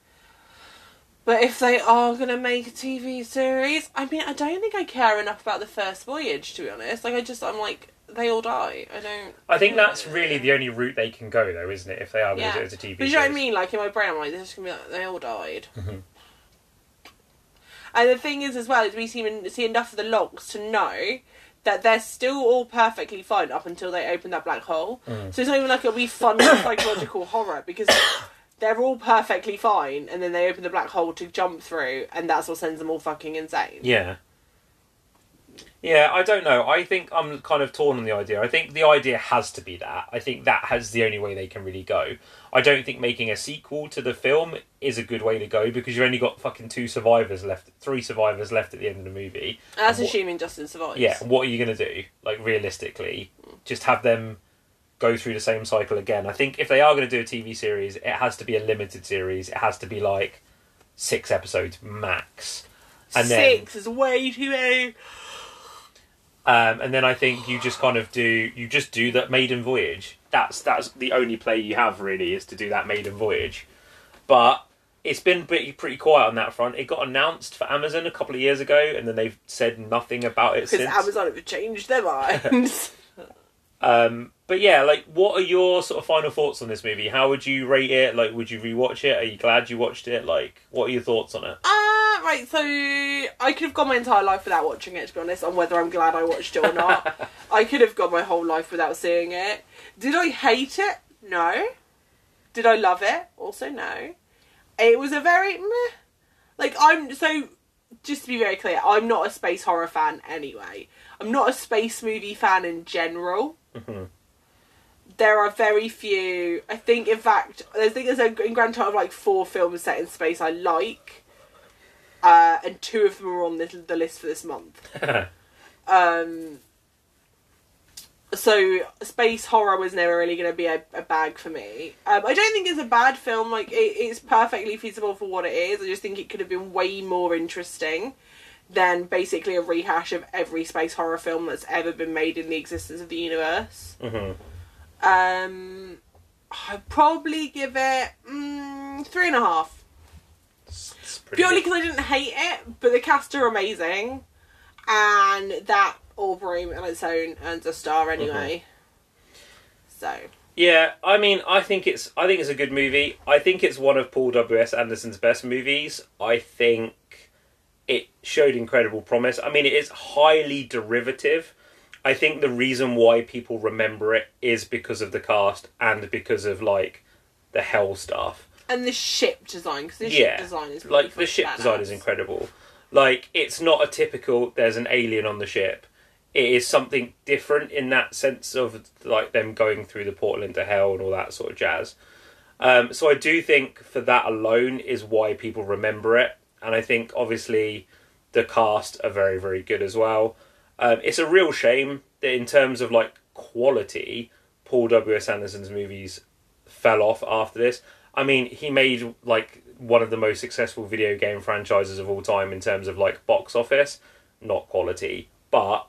[SPEAKER 2] But if they are gonna make a TV series, I mean, I don't think I care enough about the first voyage to be honest. Like, I just, I'm like, they all die. I don't.
[SPEAKER 1] I think that's really the only route they can go, though, isn't it? If they are going to do it as a TV
[SPEAKER 2] But you
[SPEAKER 1] series.
[SPEAKER 2] know what I mean? Like in my brain, I'm like, this is gonna be like they all died.
[SPEAKER 1] Mhm.
[SPEAKER 2] And the thing is, as well, is we see see enough of the logs to know that they're still all perfectly fine up until they open that black hole.
[SPEAKER 1] Mm.
[SPEAKER 2] So it's not even like a wee fun psychological horror because they're all perfectly fine, and then they open the black hole to jump through, and that's what sends them all fucking insane.
[SPEAKER 1] Yeah. Yeah, I don't know. I think I'm kind of torn on the idea. I think the idea has to be that. I think that has the only way they can really go. I don't think making a sequel to the film is a good way to go because you've only got fucking two survivors left, three survivors left at the end of the movie.
[SPEAKER 2] That's
[SPEAKER 1] What-
[SPEAKER 2] assuming Justin survives.
[SPEAKER 1] Yeah, what are you going to do? Like realistically, just have them go through the same cycle again. I think if they are going to do a TV series, it has to be a limited series. It has to be like six episodes max. And then
[SPEAKER 2] Six is way too many.
[SPEAKER 1] Um, and then I think you just kind of do you just do that maiden voyage. That's that's the only play you have really is to do that maiden voyage. But it's been pretty pretty quiet on that front. It got announced for Amazon a couple of years ago, and then they've said nothing about it since.
[SPEAKER 2] Amazon have changed their minds.
[SPEAKER 1] Um, but yeah, like, what are your sort of final thoughts on this movie? How would you rate it? Like, would you rewatch it? Are you glad you watched it? Like, what are your thoughts on it?
[SPEAKER 2] Ah, right. So I could have gone my entire life without watching it. To be honest, on whether I'm glad I watched it or not. I could have gone my whole life without seeing it. Did I hate it? No. Did I love it? Also, no. It was a very meh. Like I'm so. Just to be very clear, I'm not a space horror fan anyway. I'm not a space movie fan in general.
[SPEAKER 1] Mhm.
[SPEAKER 2] There are very few. I think, in fact, I think there's a in grand total of like four films set in space I like, uh, and two of them are on the, the list for this month. Um, so space horror was never really going to be a, a bag for me. Um, I don't think it's a bad film. Like it, it's perfectly feasible for what it is. I just think it could have been way more interesting than basically a rehash of every space horror film that's ever been made in the existence of the universe.
[SPEAKER 1] hmm
[SPEAKER 2] Um, I'd probably give it mm, three and a half. Purely because I didn't hate it, but the cast are amazing, and that Aubrey on its own earns a star mm-hmm. anyway. So
[SPEAKER 1] Yeah, I mean, I think it's I think it's a good movie. I think it's one of Paul W S Anderson's best movies. I think it showed incredible promise. I mean, it is highly derivative. I think the reason why people remember it is because of the cast and because of like the hell stuff.
[SPEAKER 2] And the ship design because the
[SPEAKER 1] Yeah,
[SPEAKER 2] ship design is
[SPEAKER 1] like the ship
[SPEAKER 2] badass.
[SPEAKER 1] design is incredible. Like it's not a typical there's an alien on the ship. It is something different in that sense of like them going through the portal into hell and all that sort of jazz. Um, so I do think for that alone is why people remember it, and I think obviously the cast are very very good as well. Um, it's a real shame that in terms of like quality, Paul W S Anderson's movies fell off after this. I mean, he made like one of the most successful video game franchises of all time in terms of like box office, not quality, but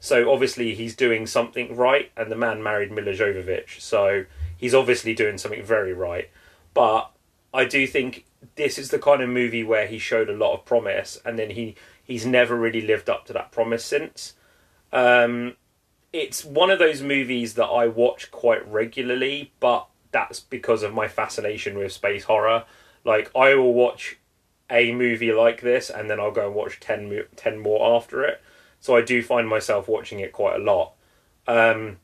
[SPEAKER 1] so obviously he's doing something right, and the man married Milla Jovovich, so he's obviously doing something very right. But I do think this is the kind of movie where he showed a lot of promise, and then he he's never really lived up to that promise since. Um, it's one of those movies that I watch quite regularly, but that's because of my fascination with space horror. Like I will watch a movie like this and then I'll go and watch 10, 10 more after it. So I do find myself watching it quite a lot. Um,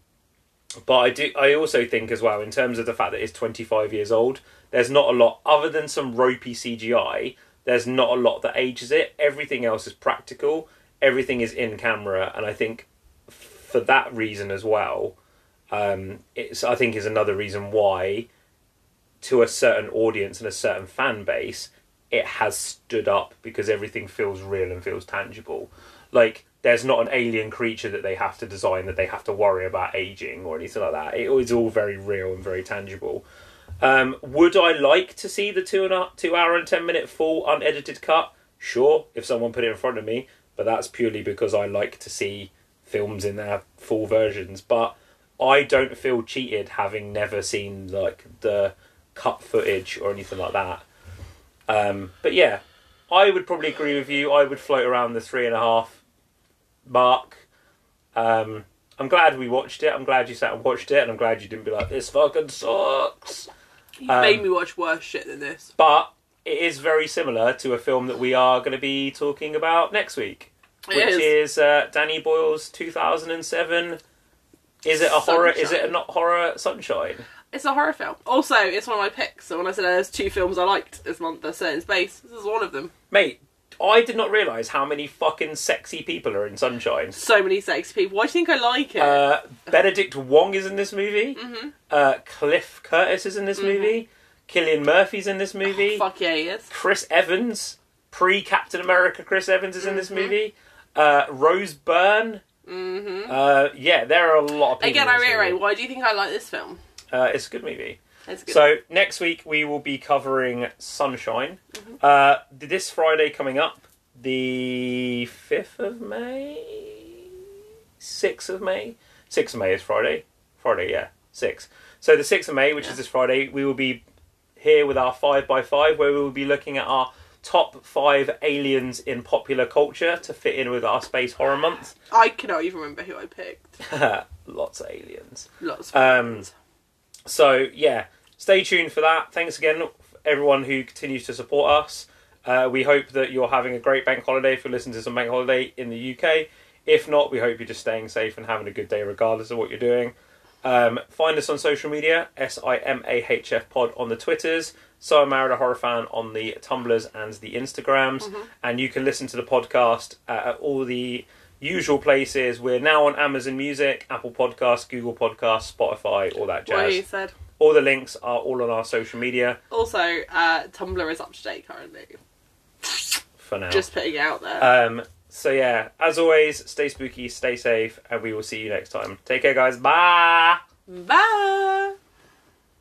[SPEAKER 1] but I do. I also think as well, in terms of the fact that it's 25 years old, there's not a lot other than some ropey CGI. There's not a lot that ages it. Everything else is practical. Everything is in camera, and I think for that reason as well, um, it's I think is another reason why, to a certain audience and a certain fan base, it has stood up because everything feels real and feels tangible. Like there's not an alien creature that they have to design that they have to worry about aging or anything like that. It is all very real and very tangible. Um, would I like to see the two and a, two hour and ten minute full unedited cut? Sure, if someone put it in front of me, but that's purely because I like to see films in their full versions. But I don't feel cheated having never seen like the cut footage or anything like that. Um, but yeah, I would probably agree with you. I would float around the three and a half mark. Um, I'm glad we watched it. I'm glad you sat and watched it, and I'm glad you didn't be like, "This fucking sucks."
[SPEAKER 2] You
[SPEAKER 1] Um,
[SPEAKER 2] made me watch worse shit than this.
[SPEAKER 1] But it is very similar to a film that we are going to be talking about next week,
[SPEAKER 2] It
[SPEAKER 1] which
[SPEAKER 2] is.
[SPEAKER 1] is uh, Danny Boyle's 2007. Is it a horror? Is it a not horror? Sunshine.
[SPEAKER 2] It's a horror film. Also, it's one of my picks. So when I said there's two films I liked this month that set in space, this is one of them.
[SPEAKER 1] Mate, I did not realise how many fucking sexy people are in Sunshine.
[SPEAKER 2] So many sexy people. Why do you think I like it?
[SPEAKER 1] Uh, Benedict Wong is in this movie.
[SPEAKER 2] Mhm.
[SPEAKER 1] Uh, Cliff Curtis is in this movie. Cillian Murphy's in this movie.
[SPEAKER 2] Fuck yeah, he is.
[SPEAKER 1] Chris Evans, pre Captain America Chris Evans is in this movie. Uh, Rose Byrne.
[SPEAKER 2] Mm-hmm.
[SPEAKER 1] Uh, yeah, there are a lot of people.
[SPEAKER 2] Again, I reiterate. Why do you think I like this film?
[SPEAKER 1] Uh, it's a good movie.
[SPEAKER 2] It's good.
[SPEAKER 1] So next week we will be covering Sunshine.
[SPEAKER 2] Mm-hmm.
[SPEAKER 1] Uh, this Friday coming up, the fifth of May, sixth of May, sixth of May is Friday. Friday, yeah, six. So the sixth of May, which
[SPEAKER 2] Yeah.
[SPEAKER 1] is this Friday, we will be here with our five by five, where we will be looking at our top five aliens in popular culture to fit in with our space horror month.
[SPEAKER 2] I cannot even remember who I picked.
[SPEAKER 1] Lots of aliens.
[SPEAKER 2] Lots of
[SPEAKER 1] Um. So yeah, stay tuned for that. Thanks again, everyone who continues to support us. Uh, we hope that you're having a great bank holiday if you're listening to some bank holiday in the UK. If not, we hope you're just staying safe and having a good day regardless of what you're doing. Um, find us on social media, S I M A H F Pod on the Twitters, So I Married a Horror Fan on the Tumblrs and the Instagrams. And you can listen to the podcast at all the usual places. We're now on Amazon Music, Apple Podcasts, Google Podcasts, Spotify, all that
[SPEAKER 2] jazz. What
[SPEAKER 1] jazz.
[SPEAKER 2] said.
[SPEAKER 1] All the links are all on our social media
[SPEAKER 2] Also, uh, Tumblr is up to date currently.
[SPEAKER 1] for now.
[SPEAKER 2] Just putting it out there.
[SPEAKER 1] Um, so yeah, as always, stay spooky, stay safe, and we will see you next time. Take care, guys. Bye.
[SPEAKER 2] Bye.